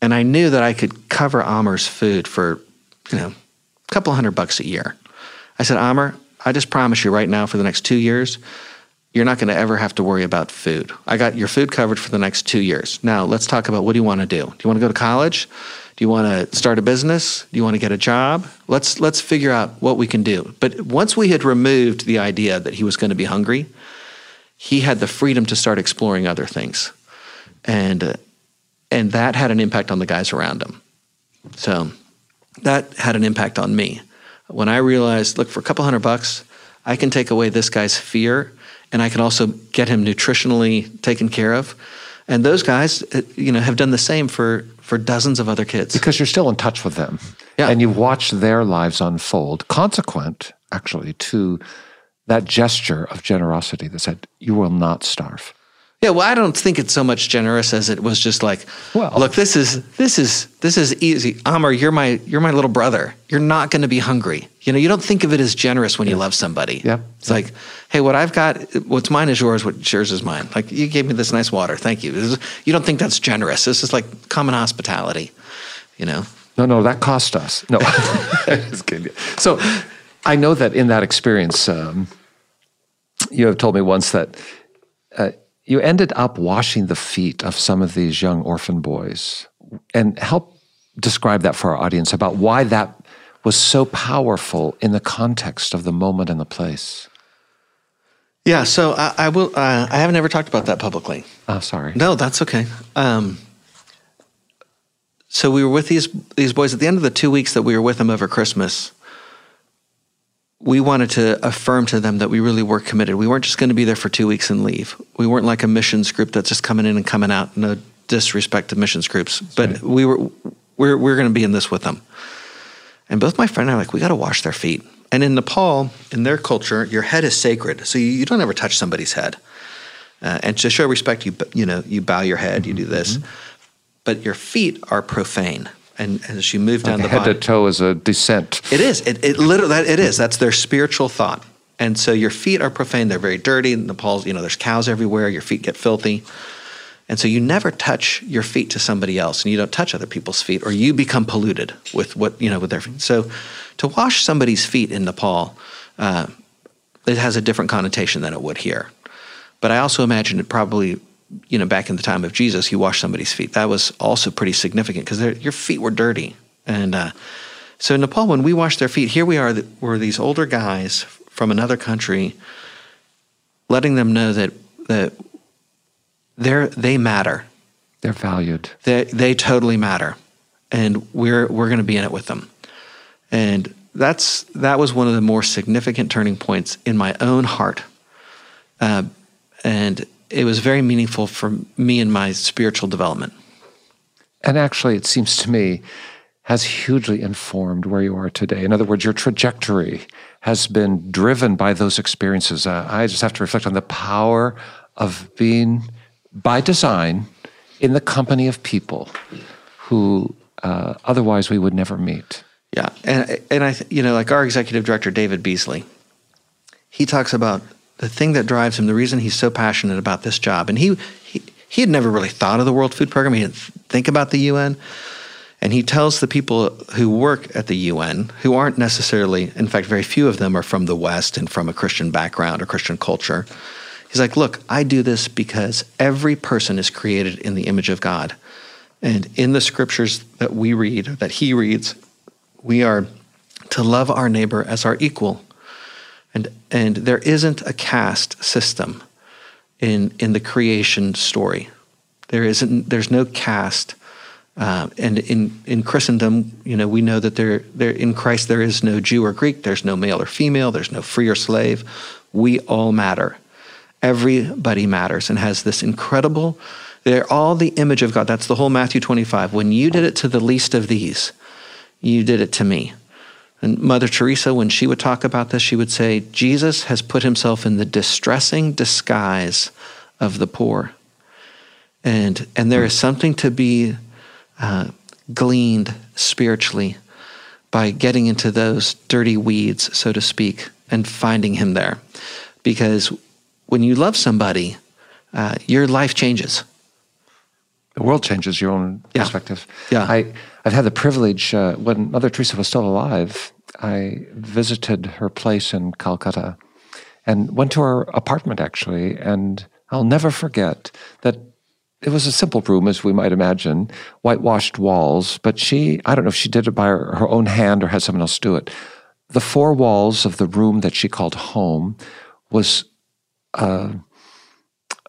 and I knew that I could cover Amar's food for, you know, a couple hundred bucks a year. I said, Amar, I just promise you right now for the next two years, you're not going to ever have to worry about food. I got your food covered for the next two years. Now, let's talk about what do you want to do? Do you want to go to college? Do you want to start a business? Do you want to get a job? Let's let's figure out what we can do. But once we had removed the idea that he was going to be hungry, he had the freedom to start exploring other things, and uh, and that had an impact on the guys around him. So that had an impact on me when I realized, look, for a couple hundred bucks, I can take away this guy's fear and I can also get him nutritionally taken care of. And those guys, uh, you know, have done the same for, for dozens of other kids. Because you're still in touch with them. Yeah. And you watch their lives unfold, consequent, actually, to that gesture of generosity that said, you will not starve. Yeah, well, I don't think it's so much generous as it was just like, well, look, this is this is this is easy. Amar, you're my you're my little brother. You're not going to be hungry. You know, you don't think of it as generous when you love somebody. Yeah, it's like, hey, what I've got, what's mine is yours. What yours is mine. Like you gave me this nice water. Thank you. Is, you don't think that's generous? This is like common hospitality. You know. No, no, that cost us. No, so I know that in that experience, um, you have told me once that. Uh, you ended up washing the feet of some of these young orphan boys and help describe that for our audience about why that was so powerful in the context of the moment and the place. Yeah, so I, I will. Uh, I have never talked about that publicly. Oh, sorry. No, that's okay. Um, so we were with these these boys at the end of the two weeks that we were with them over Christmas. We wanted to affirm to them that we really were committed. We weren't just going to be there for two weeks and leave. We weren't like a missions group that's just coming in and coming out. No disrespect to missions groups, but right. we were we're we're going to be in this with them. And both my friend and I were like, we got to wash their feet. And in Nepal, in their culture, your head is sacred, so you, you don't ever touch somebody's head. Uh, and to show respect, you you know you bow your head, you do this, but your feet are profane. And as you move down the head body, to toe is a descent. it is. It, it literally that it is. That's their spiritual thought. And so your feet are profane. They're very dirty. In Nepal's, you know, there's cows everywhere. Your feet get filthy. And so you never touch your feet to somebody else, and you don't touch other people's feet, or you become polluted with what you know with their feet. So, to wash somebody's feet in Nepal, uh, it has a different connotation than it would here. But I also imagine it probably, you know, back in the time of Jesus, he washed somebody's feet. That was also pretty significant because your feet were dirty. And uh, so in Nepal, when we wash their feet, here we are, we're these older guys from another country, letting them know that that they're they matter. They're valued. They they totally matter, and we're we're going to be in it with them. And that's that was one of the more significant turning points in my own heart, uh, and it was very meaningful for me in my spiritual development. And actually, it seems to me, has hugely informed where you are today. In other words, your trajectory has been driven by those experiences. Uh, I just have to reflect on the power of being, by design, in the company of people who uh, otherwise we would never meet. Yeah, and and I you know like our executive director David Beasley, he talks about the thing that drives him, the reason he's so passionate about this job, and he he he had never really thought of the World Food Program. He didn't think about the UN, and he tells the people who work at the UN who aren't necessarily, in fact, very few of them are from the West and from a Christian background or Christian culture. He's like, look, I do this because every person is created in the image of God. And in the scriptures that we read, that he reads, we are to love our neighbor as our equal. And, and there isn't a caste system in, in the creation story. There isn't, there's no caste. Uh, and in, in Christendom, you know, we know that there, there, in Christ there is no Jew or Greek, there's no male or female, there's no free or slave. We all matter. Everybody matters and has this incredible, they're all the image of God. That's the whole Matthew 25. When you did it to the least of these, you did it to me. And Mother Teresa, when she would talk about this, she would say, Jesus has put himself in the distressing disguise of the poor. And, and there is something to be uh, gleaned spiritually by getting into those dirty weeds, so to speak, and finding him there. Because when you love somebody, uh, your life changes. The world changes your own Yeah. perspective. Yeah. I, I've had the privilege, uh, when Mother Teresa was still alive, I visited her place in Calcutta and went to her apartment, actually. And I'll never forget that it was a simple room, as we might imagine, whitewashed walls. But she, I don't know if she did it by her, her own hand or had someone else do it. The four walls of the room that she called home was uh,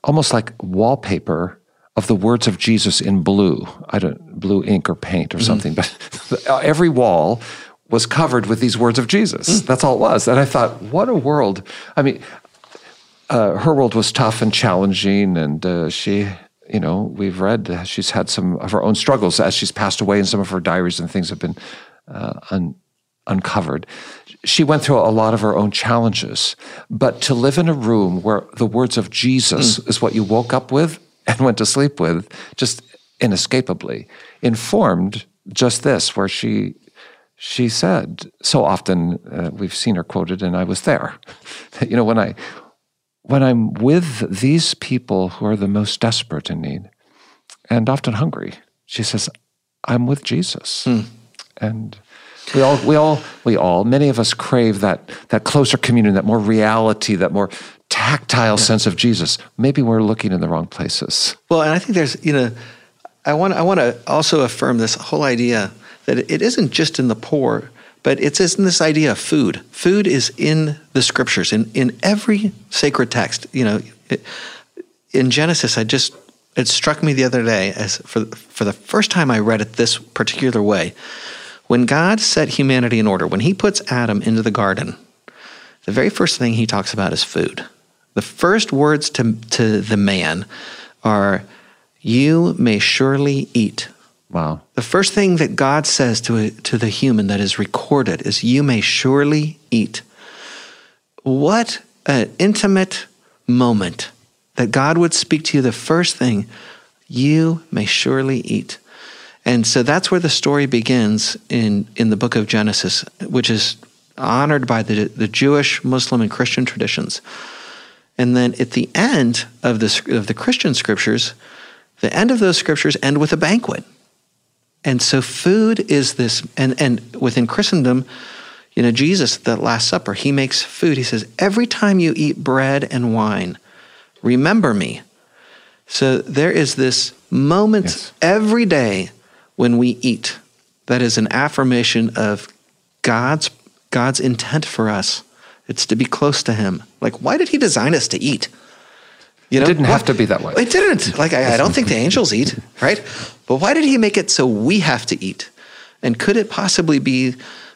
almost like wallpaper of the words of Jesus in blue. I don't blue ink or paint or something, but every wall was covered with these words of Jesus. That's all it was. And I thought, what a world! I mean, uh, her world was tough and challenging, and uh, she, you know, we've read she's had some of her own struggles as she's passed away, and some of her diaries and things have been uh, un- uncovered. She went through a lot of her own challenges, but to live in a room where the words of Jesus is what you woke up with and went to sleep with, just inescapably, informed just this, where she she said so often uh, we've seen her quoted, and I was there. you know, when I when I'm with these people who are the most desperate in need and often hungry, she says, I'm with Jesus. And we all, we all, we all, many of us crave that, that closer communion, that more reality, that more tactile sense of Jesus. Maybe we're looking in the wrong places. Well, and I think there's, you know, I want I want to also affirm this whole idea that it isn't just in the poor, but it's in this idea of food. Food is in the scriptures, in in every sacred text. You know, it, in Genesis, I just It struck me the other day as for for the first time I read it this particular way. When God set humanity in order, when he puts Adam into the garden, the very first thing he talks about is food. The first words to to the man are you may surely eat. Wow. The first thing that God says to, a, to the human that is recorded is, You may surely eat. What an intimate moment that God would speak to you the first thing, You may surely eat. And so that's where the story begins in, in the book of Genesis, which is honored by the, the Jewish, Muslim, and Christian traditions. And then at the end of the, of the Christian scriptures, the end of those scriptures end with a banquet. And so food is this, and, and within Christendom, you know, Jesus, the Last Supper, he makes food. He says, Every time you eat bread and wine, remember me. So there is this moment yes. every day when we eat that is an affirmation of God's, God's intent for us. It's to be close to Him. Like, why did He design us to eat? You know, it didn't have to be that way. It didn't. Like I, I don't think the angels eat, right? But why did he make it so we have to eat? And could it possibly be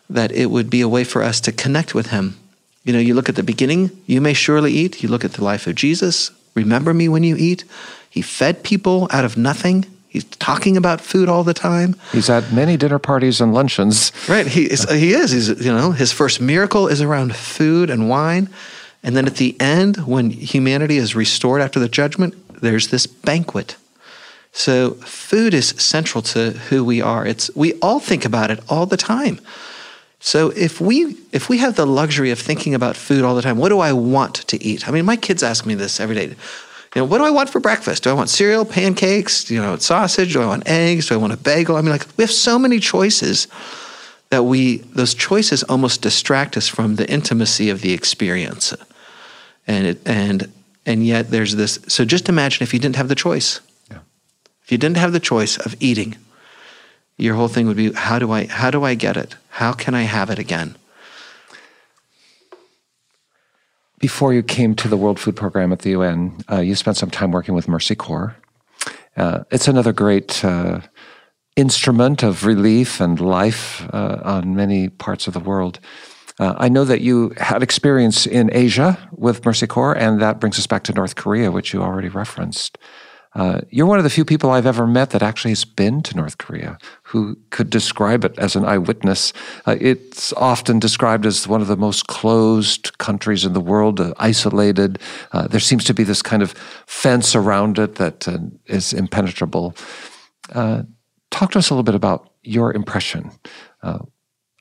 that it would be a way for us to connect with him? You know, you look at the beginning, you may surely eat. You look at the life of Jesus, remember me when you eat. He fed people out of nothing. He's talking about food all the time. He's at many dinner parties and luncheons. Right. He is. He is. He's. You know, his first miracle is around food and wine. And then at the end, when humanity is restored after the judgment, there's this banquet. So food is central to who we are. It's we all think about it all the time. So if we if we have the luxury of thinking about food all the time, what do I want to eat? I mean, my kids ask me this every day. You know, what do I want for breakfast? Do I want cereal, pancakes, you know, sausage? Do I want eggs? Do I want a bagel? I mean, like we have so many choices that we those choices almost distract us from the intimacy of the experience and it, and and yet there's this. So just imagine if you didn't have the choice. Yeah. If you didn't have the choice of eating, your whole thing would be how do I how do I get it? How can I have it again? Before you came to the World Food Program at the UN, uh, you spent some time working with Mercy Corps. Uh, it's another great uh, instrument of relief and life uh, on many parts of the world. Uh, I know that you had experience in Asia with Mercy Corps, and that brings us back to North Korea, which you already referenced. Uh, you're one of the few people I've ever met that actually has been to North Korea who could describe it as an eyewitness. Uh, it's often described as one of the most closed countries in the world, uh, isolated. Uh, there seems to be this kind of fence around it that uh, is impenetrable. Uh, talk to us a little bit about your impression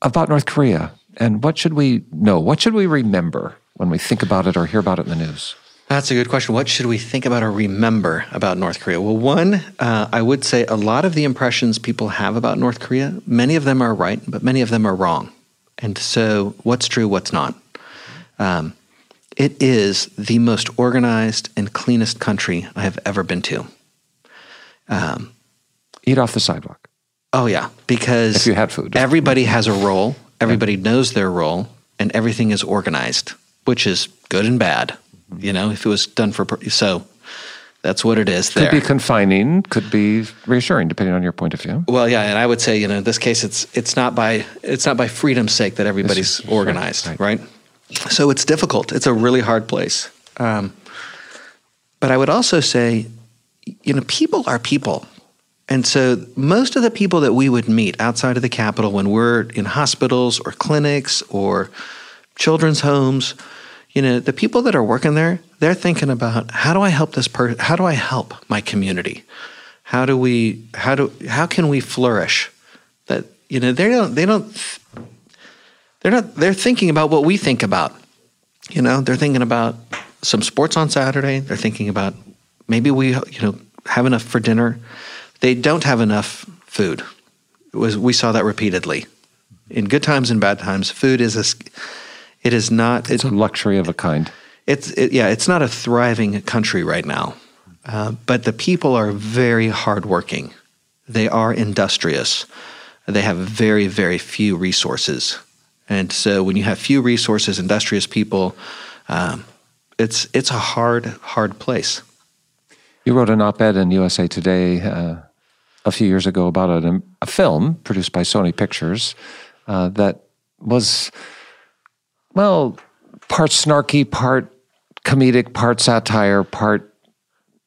about North Korea and what should we know? What should we remember when we think about it or hear about it in the news? That's a good question. What should we think about or remember about North Korea? Well, one, uh, I would say a lot of the impressions people have about North Korea, many of them are right, but many of them are wrong. And so, what's true, what's not? Um, it is the most organized and cleanest country I have ever been to. Um, Eat off the sidewalk. Oh yeah, because if you had food, everybody has a role. Everybody knows their role and everything is organized, which is good and bad. You know, if it was done for so that's what it is. Could be confining, could be reassuring, depending on your point of view. Well, yeah, and I would say, you know, in this case, it's it's not by it's not by freedom's sake that everybody's organized, right, right. right, So it's difficult. It's a really hard place. Um, but I would also say, you know, people are people. And so, most of the people that we would meet outside of the Capitol when we're in hospitals or clinics or children's homes, you know, the people that are working there, they're thinking about how do I help this person? How do I help my community? How do we? How do? How can we flourish? That you know, they don't. They don't. They're not. They're thinking about what we think about. You know, they're thinking about some sports on Saturday. They're thinking about maybe we, you know, have enough for dinner they don't have enough food. It Was, we saw that repeatedly. In good times and bad times, food is a, it is not. It's it, a luxury of a kind. It's it, yeah, it's not a thriving country right now, uh, but the people are very hardworking. They are industrious. They have very very few resources, and so when you have few resources, industrious people, um, it's it's a hard hard place. You wrote an op ed in USA Today uh, a few years ago about a, a film produced by Sony Pictures uh, that was, well, part snarky, part comedic, part satire, part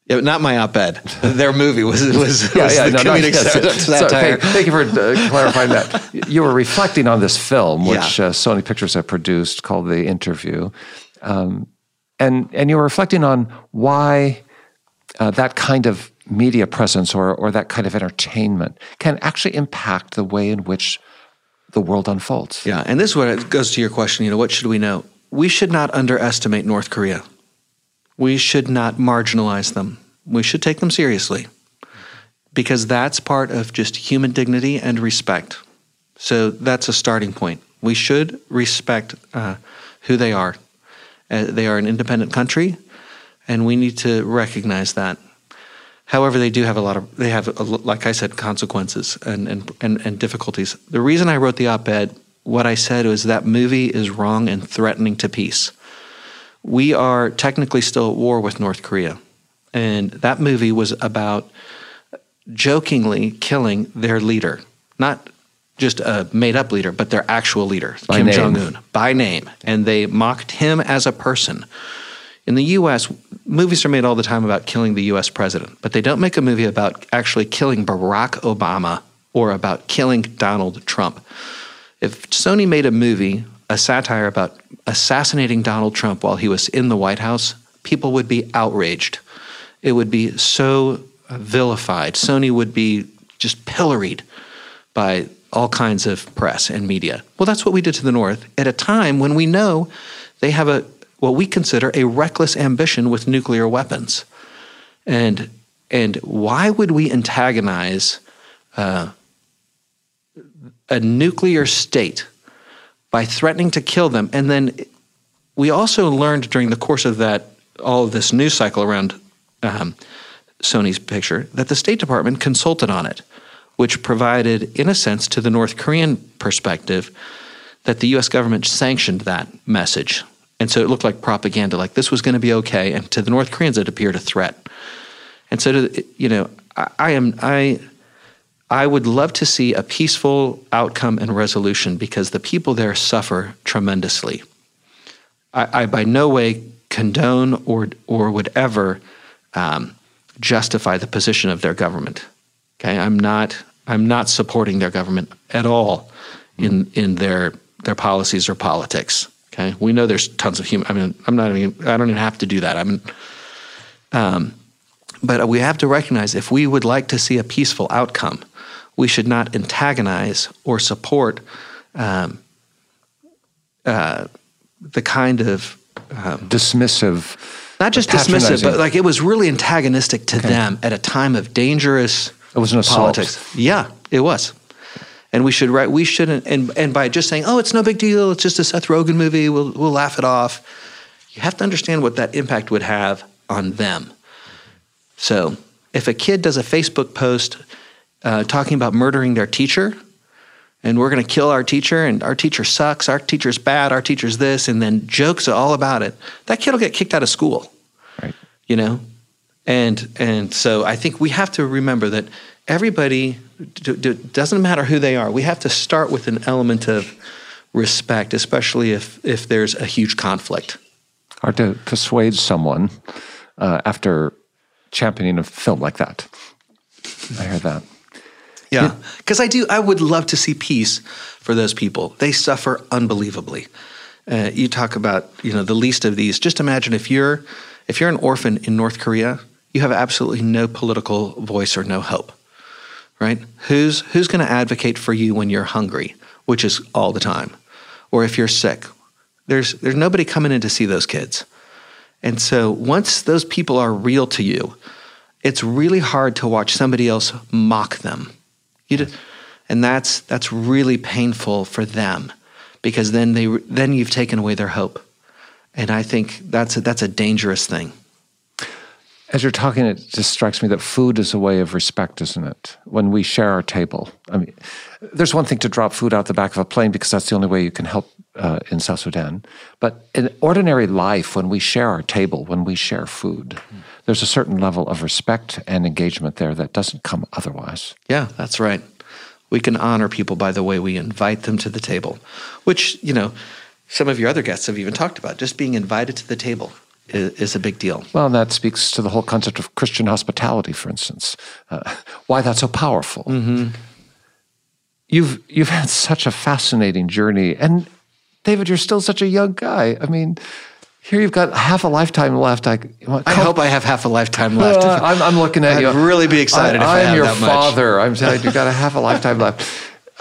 yeah, not my op-ed. Their movie was was, yeah, was yeah, the no, comedic no, yes. So, satire. thank, thank you for uh, clarifying that. You were reflecting on this film, which uh, Sony Pictures had produced, called The Interview, um, and and you were reflecting on why uh, that kind of media presence or or that kind of entertainment can actually impact the way in which the world unfolds. Yeah, and this is what goes to your question. You know, what should we know? We should not underestimate North Korea. We should not marginalize them. We should take them seriously because that's part of just human dignity and respect. So that's a starting point. We should respect uh, who they are. Uh, they are an independent country, and we need to recognize that. However, they do have a lot of they have, a, like I said, consequences and, and and and difficulties. The reason I wrote the op-ed, what I said was that movie is wrong and threatening to peace. We are technically still at war with North Korea, and that movie was about jokingly killing their leader, not just a made-up leader, but their actual leader, By Kim. Jong Un, by name, and they mocked him as a person. In the US, movies are made all the time about killing the US president, but they don't make a movie about actually killing Barack Obama or about killing Donald Trump. If Sony made a movie, a satire about assassinating Donald Trump while he was in the White House, people would be outraged. It would be so vilified. Sony would be just pilloried by all kinds of press and media. Well, that's what we did to the North at a time when we know they have a what we consider a reckless ambition with nuclear weapons. And and why would we antagonize uh, a nuclear state by threatening to kill them? And then we also learned during the course of that all of this news cycle around um, Sony's picture that the State Department consulted on it, which provided, in a sense, to the North Korean perspective, that the U.S. government sanctioned that message. And so it looked like propaganda, like this was going to be okay. And to the North Koreans, it appeared a threat. And so, to, you know, I, I am I. I would love to see a peaceful outcome and resolution because the people there suffer tremendously. I, I by no way condone or or would ever um, justify the position of their government. Okay, I'm not I'm not supporting their government at all in in their their policies or politics. Okay, we know there's tons of human. I mean, I'm not even. I don't even have to do that. I mean, um, but we have to recognize if we would like to see a peaceful outcome, we should not antagonize or support um, uh, the kind of Dismissive. not just dismissive, but like it was really antagonistic to them at a time of dangerous It was an assault. politics. Yeah, it was. And we should right we shouldn't and and by just saying, "Oh, it's no big deal. It's just a Seth Rogen movie. We'll we'll laugh it off." You have to understand what that impact would have on them. So, if a kid does a Facebook post uh, talking about murdering their teacher, and we're going to kill our teacher, and our teacher sucks, our teacher's bad, our teacher's this, and then jokes all about it, that kid will get kicked out of school Right. you know and and so i think we have to remember that everybody d- doesn't matter who they are. We have to start with an element of respect especially if if there's a huge conflict. Hard to persuade someone uh, after championing a film like that. I hear that. yeah. Because i do i would love to see peace for those people. They suffer unbelievably. Uh, you talk about you know the least of these. Just imagine if you're if you're an orphan in north korea you have absolutely no political voice or no hope right? Who's who's going to advocate for you when you're hungry, which is all the time, or if you're sick? There's there's nobody coming in to see those kids, and so once those people are real to you, it's really hard to watch somebody else mock them. You just, and that's that's really painful for them because then they then you've taken away their hope, and I think that's a, that's a dangerous thing. As you're talking, it just strikes me that food is a way of respect, isn't it? When we share our table. I mean, there's one thing to drop food out the back of a plane because that's the only way you can help uh, in South Sudan. But in ordinary life, when we share our table, when we share food, there's a certain level of respect and engagement there that doesn't come otherwise. Yeah, that's right. We can honor people by the way we invite them to the table, which, you know, some of your other guests have even talked about. Just being invited to the table is, a big deal. Well, and that speaks to the whole concept of Christian hospitality, for instance. Uh, why that's so powerful. Mm-hmm. You've you've had such a fascinating journey, and David, you're still such a young guy. I mean, here you've got half a lifetime left. I, I hope I have half a lifetime left. Uh, I'm, I'm, looking at I'd you. really be excited. If I, am your father. I'm telling you, you've got a half a lifetime left.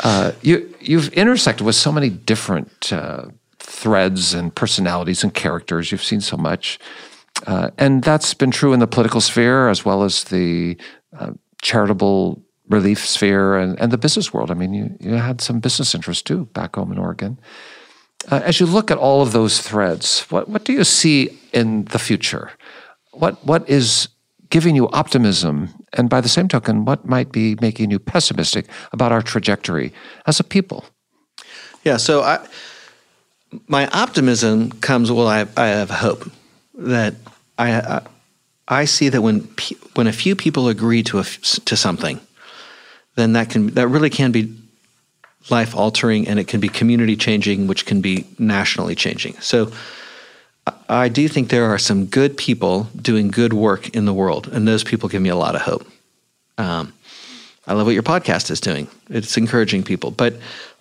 Uh, you you've intersected with so many different uh, threads and personalities and characters. You've seen so much, uh, and that's been true in the political sphere as well as the uh, charitable relief sphere and, and the business world. I mean, you you had some business interests too back home in Oregon. Uh, as you look at all of those threads, what, what do you see in the future? What, what is giving you optimism? And by the same token, what might be making you pessimistic about our trajectory as a people? Yeah, so I, my optimism comes, well, I, I have hope that I, I, I see that when, when a few people agree to, a, to something, then that, can, that really can be life altering and it can be community changing, which can be nationally changing. So I do think there are some good people doing good work in the world, and those people give me a lot of hope. Um, I love what your podcast is doing. It's encouraging people. But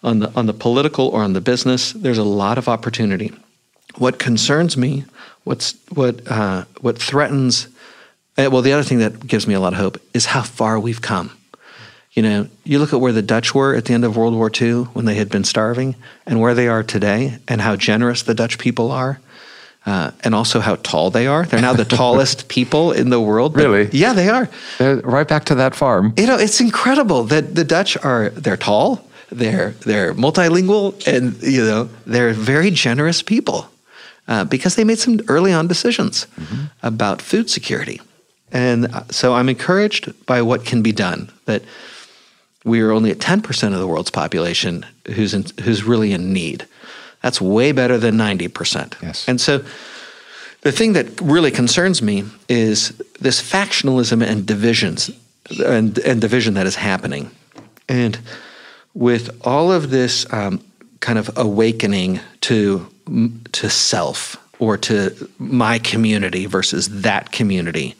on the on the political or on the business, there's a lot of opportunity. What concerns me, what's what uh, what threatens, uh, well, the other thing that gives me a lot of hope is how far we've come. You know, you look at where the Dutch were at the end of World War II when they had been starving, and where they are today, and how generous the Dutch people are, uh, and also how tall they are. They're now the tallest people in the world. Really? Yeah, they are. They're right back to that farm. You know, it's incredible that the Dutch are. They're tall. They're they're multilingual, and you know they're very generous people uh, because they made some early on decisions mm-hmm. about food security, and uh, so I'm encouraged by what can be done. That we are only at 10% of the world's population who's, in, who's really in need. That's way better than 90%. Yes. And so the thing that really concerns me is this factionalism and divisions and, and division that is happening. And with all of this um, kind of awakening to, to self or to my community versus that community,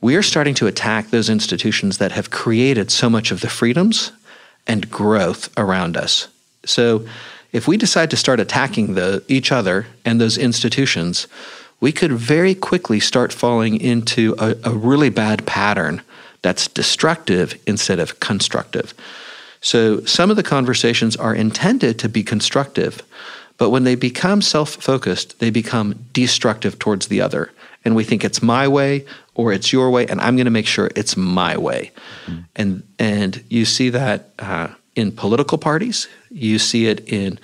we are starting to attack those institutions that have created so much of the freedoms and growth around us. So, if we decide to start attacking the, each other and those institutions, we could very quickly start falling into a, a really bad pattern that's destructive instead of constructive. So, some of the conversations are intended to be constructive, but when they become self focused, they become destructive towards the other. And we think it's my way or it's your way, and I'm going to make sure it's my way. Mm-hmm. And and you see that uh, in political parties. You see it in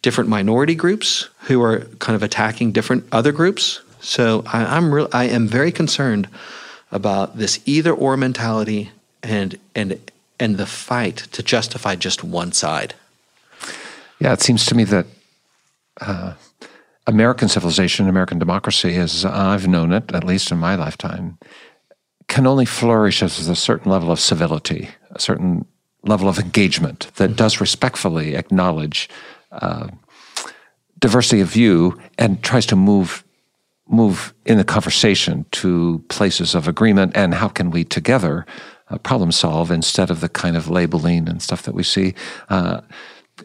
different minority groups who are kind of attacking different other groups. So I, am real. I am very concerned about this either or mentality and and and the fight to justify just one side. Yeah, it seems to me that. Uh, American civilization, American democracy, as I've known it, at least in my lifetime, can only flourish as a certain level of civility, a certain level of engagement that mm-hmm. does respectfully acknowledge uh, diversity of view and tries to move move in the conversation to places of agreement and how can we together uh, problem solve instead of the kind of labeling and stuff that we see. Uh,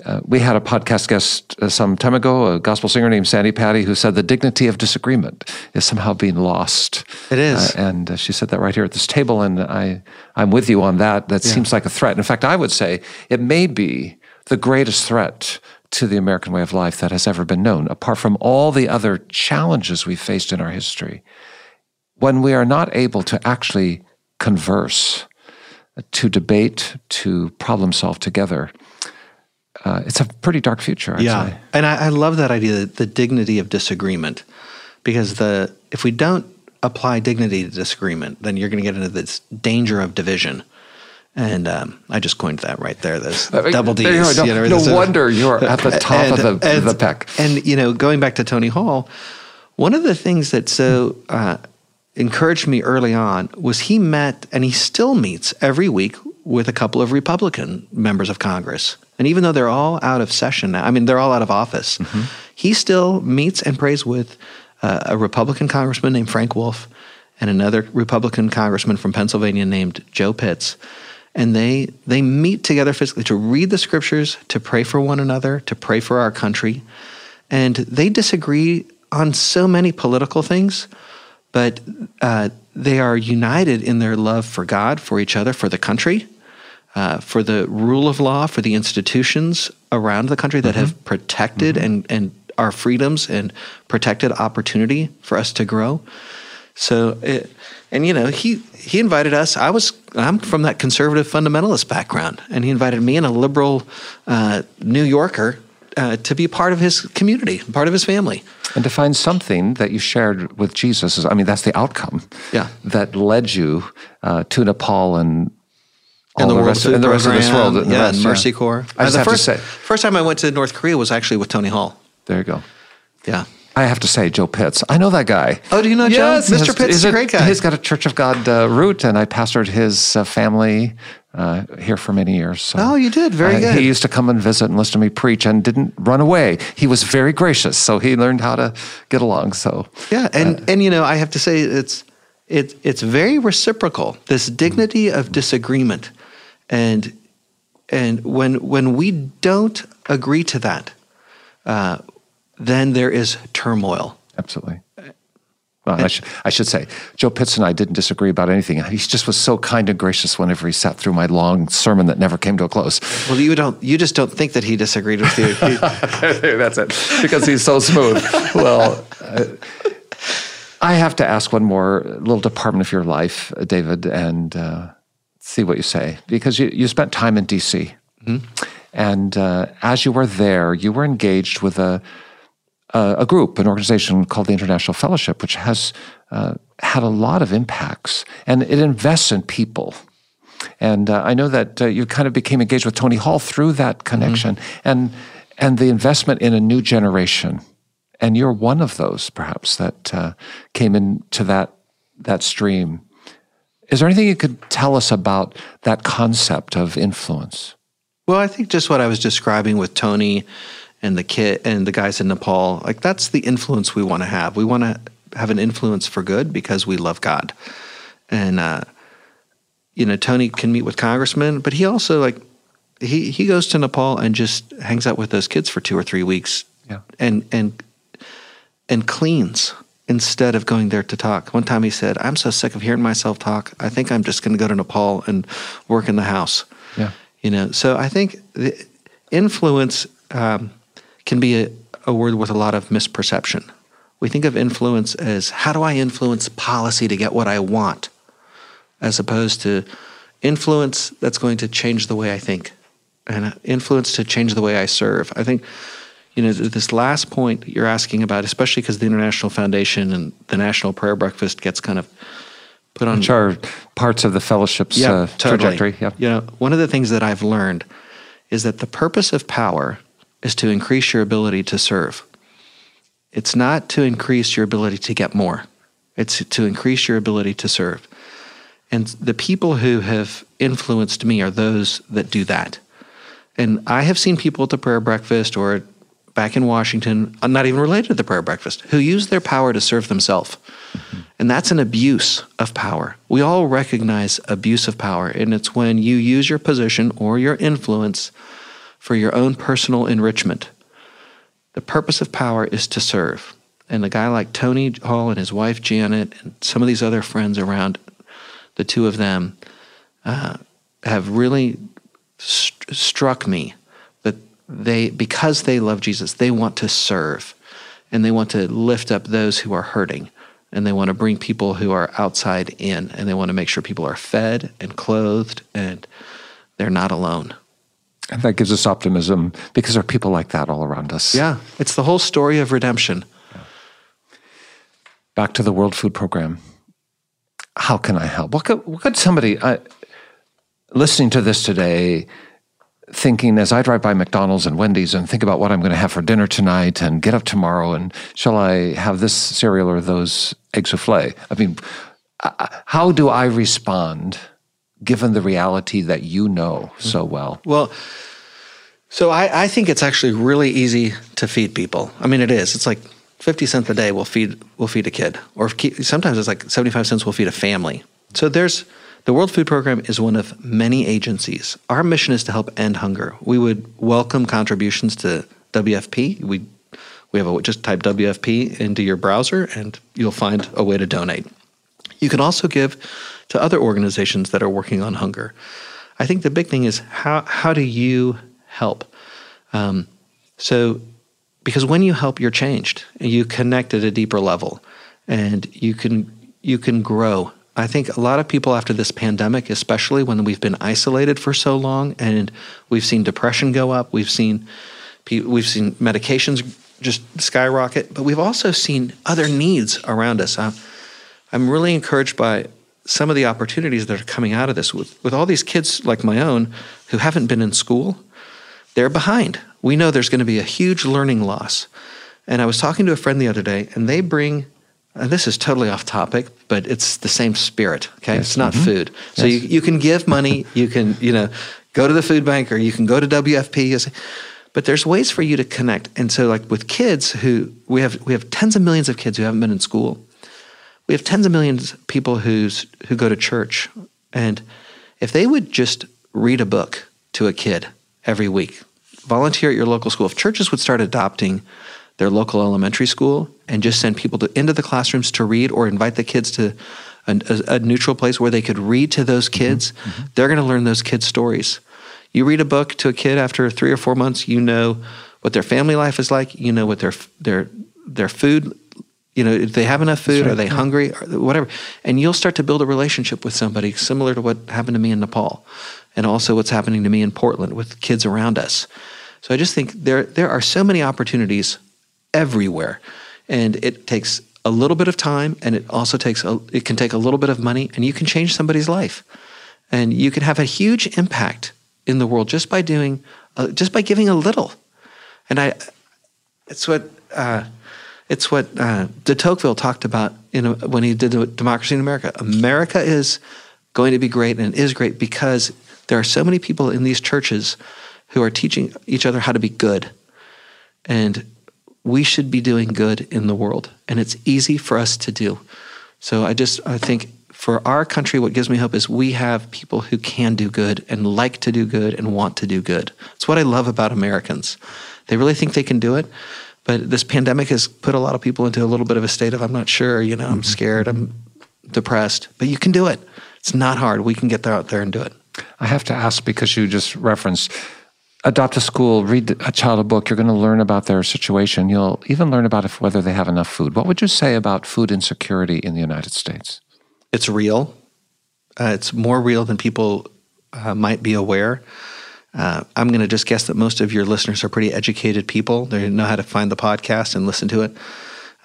uh, we had a podcast guest uh, some time ago, a gospel singer named Sandi Patty, who said the dignity of disagreement is somehow being lost. It is, uh, and uh, she said that right here at this table, and I, I'm with you on that. That yeah. seems like a threat. In fact, I would say it may be the greatest threat to the American way of life that has ever been known, apart from all the other challenges we've faced in our history. When we are not able to actually converse, to debate, to problem solve together uh, it's a pretty dark future. I'd yeah, say. and I, I, love that idea, the dignity of disagreement, because the if we don't apply dignity to disagreement, then you're going to get into this danger of division. And um, I just coined that right there. Those uh, double D's. You know, no, no wonder you're at the top and, of the, and, the peck. And you know, going back to Tony Hall, one of the things that's so uh, encouraged me early on was he met and he still meets every week with a couple of Republican members of Congress. And even though they're all out of session now, I mean, they're all out of office, mm-hmm. he still meets and prays with uh, a Republican congressman named Frank Wolf and another Republican congressman from Pennsylvania named Joe Pitts. And they, they meet together physically to read the scriptures, to pray for one another, to pray for our country. And they disagree on so many political things, but uh, they are united in their love for God, for each other, for the country, uh, for the rule of law, for the institutions around the country that mm-hmm. have protected mm-hmm. and, and our freedoms and protected opportunity for us to grow. So, it, and you know, he he invited us. I was I'm from that conservative fundamentalist background, and he invited me and a liberal uh, New Yorker uh, to be part of his community, part of his family. And to find something that you shared with Jesus is, I mean, that's the outcome. Yeah. That led you uh, to Nepal and and the, the, rest, of, the rest of this world. Yeah, rest, Mercy yeah. Corps. I just uh, have first, to say. First time I went to North Korea was actually with Tony Hall. There you go. Yeah. I have to say, Joe Pitts. I know that guy. Oh, do you know yes, Joe? Mr. Pitts is a great guy. He's got a Church of God uh, root, and I pastored his uh, family uh, here for many years. So, oh, you did very good. He used to come and visit and listen to me preach, and didn't run away. He was very gracious, so he learned how to get along. So yeah, and uh, and you know, I have to say, it's it, it's very reciprocal. This dignity of disagreement, and and when when we don't agree to that. Uh, then there is turmoil. Absolutely. Well, I, should, I should say, Joe Pitts and I didn't disagree about anything. He just was so kind and gracious whenever he sat through my long sermon that never came to a close. Well, you don't, you just don't think that he disagreed with you. That's it, because he's so smooth. well, uh, I have to ask one more little department of your life, David, and uh, see what you say, because you, you spent time in D.C. Mm-hmm. And uh, as you were there, you were engaged with a uh, a group, an organization called the International Fellowship, which has uh, had a lot of impacts and it invests in people. And uh, I know that uh, you kind of became engaged with Tony Hall through that connection mm-hmm. and and the investment in a new generation. And you're one of those, perhaps, that uh, came into that that stream. Is there anything you could tell us about that concept of influence? Well, I think just what I was describing with Tony and the kid and the guys in Nepal, like that's the influence we want to have. We want to have an influence for good because we love God. And uh, you know, Tony can meet with congressmen, but he also like he he goes to Nepal and just hangs out with those kids for two or three weeks. Yeah. And and and cleans instead of going there to talk. One time he said, "I'm so sick of hearing myself talk. I think I'm just going to go to Nepal and work in the house." Yeah. You know, so I think the influence um, can be a, a word with a lot of misperception. We think of influence as how do I influence policy to get what I want, as opposed to influence that's going to change the way I think and influence to change the way I serve. I think, you know, this last point you're asking about, especially because the International Foundation and the National Prayer Breakfast gets kind of put on. Which are parts of the fellowship's yeah, uh, totally. trajectory. Yeah. You know, one of the things that I've learned is that the purpose of power is to increase your ability to serve. It's not to increase your ability to get more, it's to increase your ability to serve. And the people who have influenced me are those that do that. And I have seen people at the prayer breakfast or back in Washington, uh, not even related to the prayer breakfast, who use their power to serve themselves. Mm-hmm. And that's an abuse of power. We all recognize abuse of power, and it's when you use your position or your influence for your own personal enrichment. The purpose of power is to serve. And a guy like Tony Hall and his wife Janet and some of these other friends around, the two of them, uh, have really st- struck me that they, because they love Jesus, they want to serve and they want to lift up those who are hurting and they want to bring people who are outside in and they want to make sure people are fed and clothed and they're not alone. And that gives us optimism because there are people like that all around us. Yeah, it's the whole story of redemption. Back to the World Food Program. How can I help? What could, what could somebody uh, listening to this today thinking as I drive by McDonald's and Wendy's and think about what I'm going to have for dinner tonight and get up tomorrow and shall I have this cereal or those egg souffle? I mean, how do I respond given the reality that you know so well? Well, so I, I think it's actually really easy to feed people. I mean, it is. It's like 50 cents a day will feed will feed a kid or sometimes it's like 75 cents will feed a family. So there's the World Food Program is one of many agencies. Our mission is to help end hunger. We would welcome contributions to WFP. We we have a just type WFP into your browser and you'll find a way to donate. You can also give to other organizations that are working on hunger. I think the big thing is how how do you help? Um, so because when you help, you're changed. You connect at a deeper level, and you can you can grow I think a lot of people after this pandemic, especially when we've been isolated for so long, and we've seen depression go up, we've seen we've seen medications just skyrocket, but we've also seen other needs around us. I'm really encouraged by some of the opportunities that are coming out of this. With, with all these kids like my own who haven't been in school, they're behind. We know there's going to be a huge learning loss. And I was talking to a friend the other day, and they bring and this is totally off topic, but it's the same spirit. Okay, yes. it's not mm-hmm. food. So yes. you, you can give money, you can you know go to the food bank, or you can go to WFP. But there's ways for you to connect. And so, like with kids who we have, we have tens of millions of kids who haven't been in school. We have tens of millions of people who's who go to church, and if they would just read a book to a kid every week, volunteer at your local school. If churches would start adopting their local elementary school and just send people to, into the classrooms to read or invite the kids to a, a, a neutral place where they could read to those mm-hmm. kids, mm-hmm. they're going to learn those kids' stories. You read a book to a kid after three or four months, you know what their family life is like, you know what their their their food, you know, if they have enough food, right. are they hungry, or whatever, and you'll start to build a relationship with somebody similar to what happened to me in Nepal, and also what's happening to me in Portland with kids around us. So I just think there there are so many opportunities everywhere. And it takes a little bit of time and it also takes a, it can take a little bit of money and you can change somebody's life. And you can have a huge impact in the world just by doing uh, just by giving a little. And I it's what uh, it's what uh, de Tocqueville talked about a, when he did Democracy in America. America is going to be great and is great because there are so many people in these churches who are teaching each other how to be good. And we should be doing good in the world, and it's easy for us to do. So I just I think for our country, what gives me hope is we have people who can do good and like to do good and want to do good. It's what I love about Americans. They really think they can do it, but this pandemic has put a lot of people into a little bit of a state of I'm not sure, you know, I'm mm-hmm. scared, I'm depressed, but you can do it. It's not hard. We can get there out there and do it. I have to ask because you just referenced adopt a school, read a child a book, you're going to learn about their situation. You'll even learn about if whether they have enough food. What would you say about food insecurity in the United States? It's real. Uh, it's more real than people uh, might be aware. Uh, I'm going to just guess that most of your listeners are pretty educated people. They know how to find the podcast and listen to it.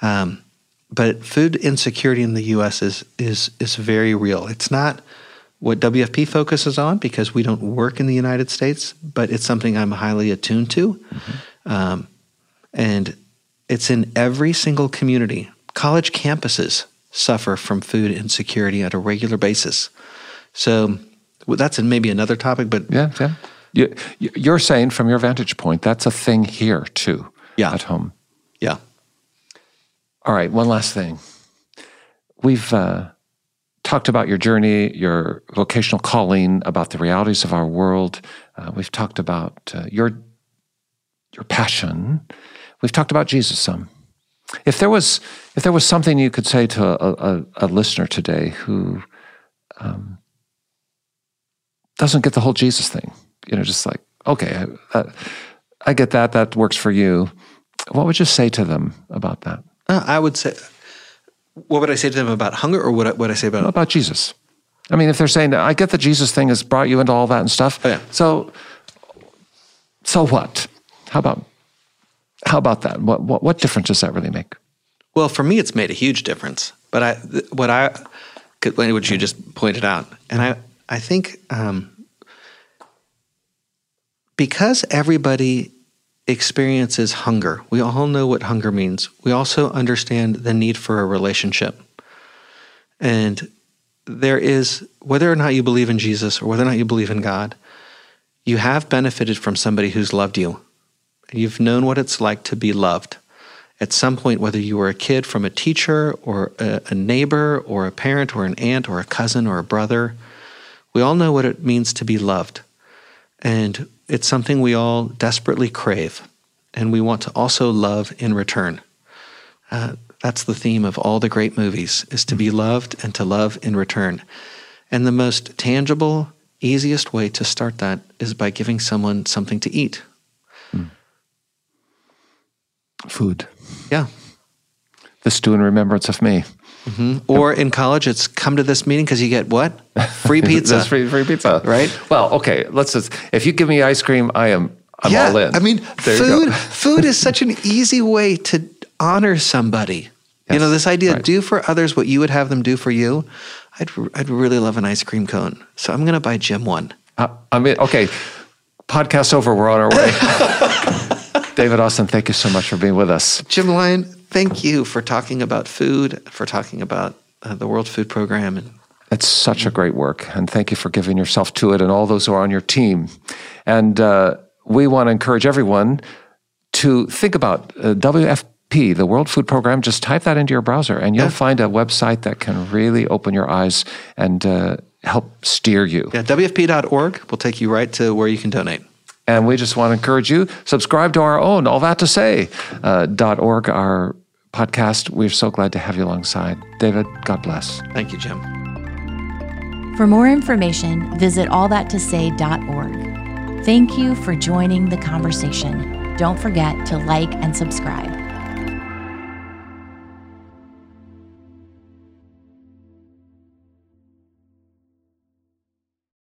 Um, but food insecurity in the U.S. is is is very real. It's not what WFP focuses on because we don't work in the United States, but it's something I'm highly attuned to. Mm-hmm. Um, and it's in every single community. College campuses suffer from food insecurity on a regular basis. So well, that's maybe another topic, but. Yeah, yeah. You, you're saying from your vantage point, that's a thing here too, yeah. at home. Yeah. All right, one last thing. We've uh, talked about your journey, your vocational calling, about the realities of our world. Uh, we've talked about uh, your your passion. We've talked about Jesus some. If there was if there was something you could say to a, a, a listener today who um, doesn't get the whole Jesus thing, you know, just like okay, I, uh, I get that. That works for you. What would you say to them about that? Uh, I would say what would I say to them about hunger, or what would I say about about Jesus? I mean, if they're saying, "I get the Jesus thing has brought you into all that and stuff," oh, yeah. so so what? How about how about that? What, what what difference does that really make? Well, for me, it's made a huge difference. But I what I could what you just pointed out, and I I think um, because everybody experiences hunger, we all know what hunger means. We also understand the need for a relationship. And there is, whether or not you believe in Jesus or whether or not you believe in God, you have benefited from somebody who's loved you. You've known what it's like to be loved. At some point, whether you were a kid from a teacher or a, a neighbor or a parent or an aunt or a cousin or a brother, we all know what it means to be loved. And it's something we all desperately crave. And we want to also love in return. Uh, that's the theme of all the great movies is to be loved and to love in return. And the most tangible, easiest way to start that is by giving someone something to eat. Mm. Food. Yeah. This do in remembrance of me. Mm-hmm. Or in college, it's come to this meeting because you get what? Free pizza. free, free pizza. Right? Well, okay. Let's just, if you give me ice cream, I am, I'm yeah, all in. I mean, there food, food is such an easy way to honor somebody. Yes, you know, this idea, right. do for others what you would have them do for you. I'd, I'd really love an ice cream cone. So I'm going to buy Jim one. Uh, I mean, okay. Podcast over. We're on our way. David Austin, thank you so much for being with us. Jim Lyon, thank you for talking about food, for talking about uh, the World Food Program. And it's such a great work, and thank you for giving yourself to it and all those who are on your team. And uh, we want to encourage everyone to think about uh, WFP, the World Food Program, just type that into your browser and you'll yeah. find a website that can really open your eyes and uh, help steer you. Yeah, WFP.org will take you right to where you can donate. And we just want to encourage you, subscribe to our own, all that to say, uh, .org, our podcast. We're so glad to have you alongside. David, God bless. Thank you, Jim. For more information, visit allthattosay.org. Thank you for joining the conversation. Don't forget to like and subscribe.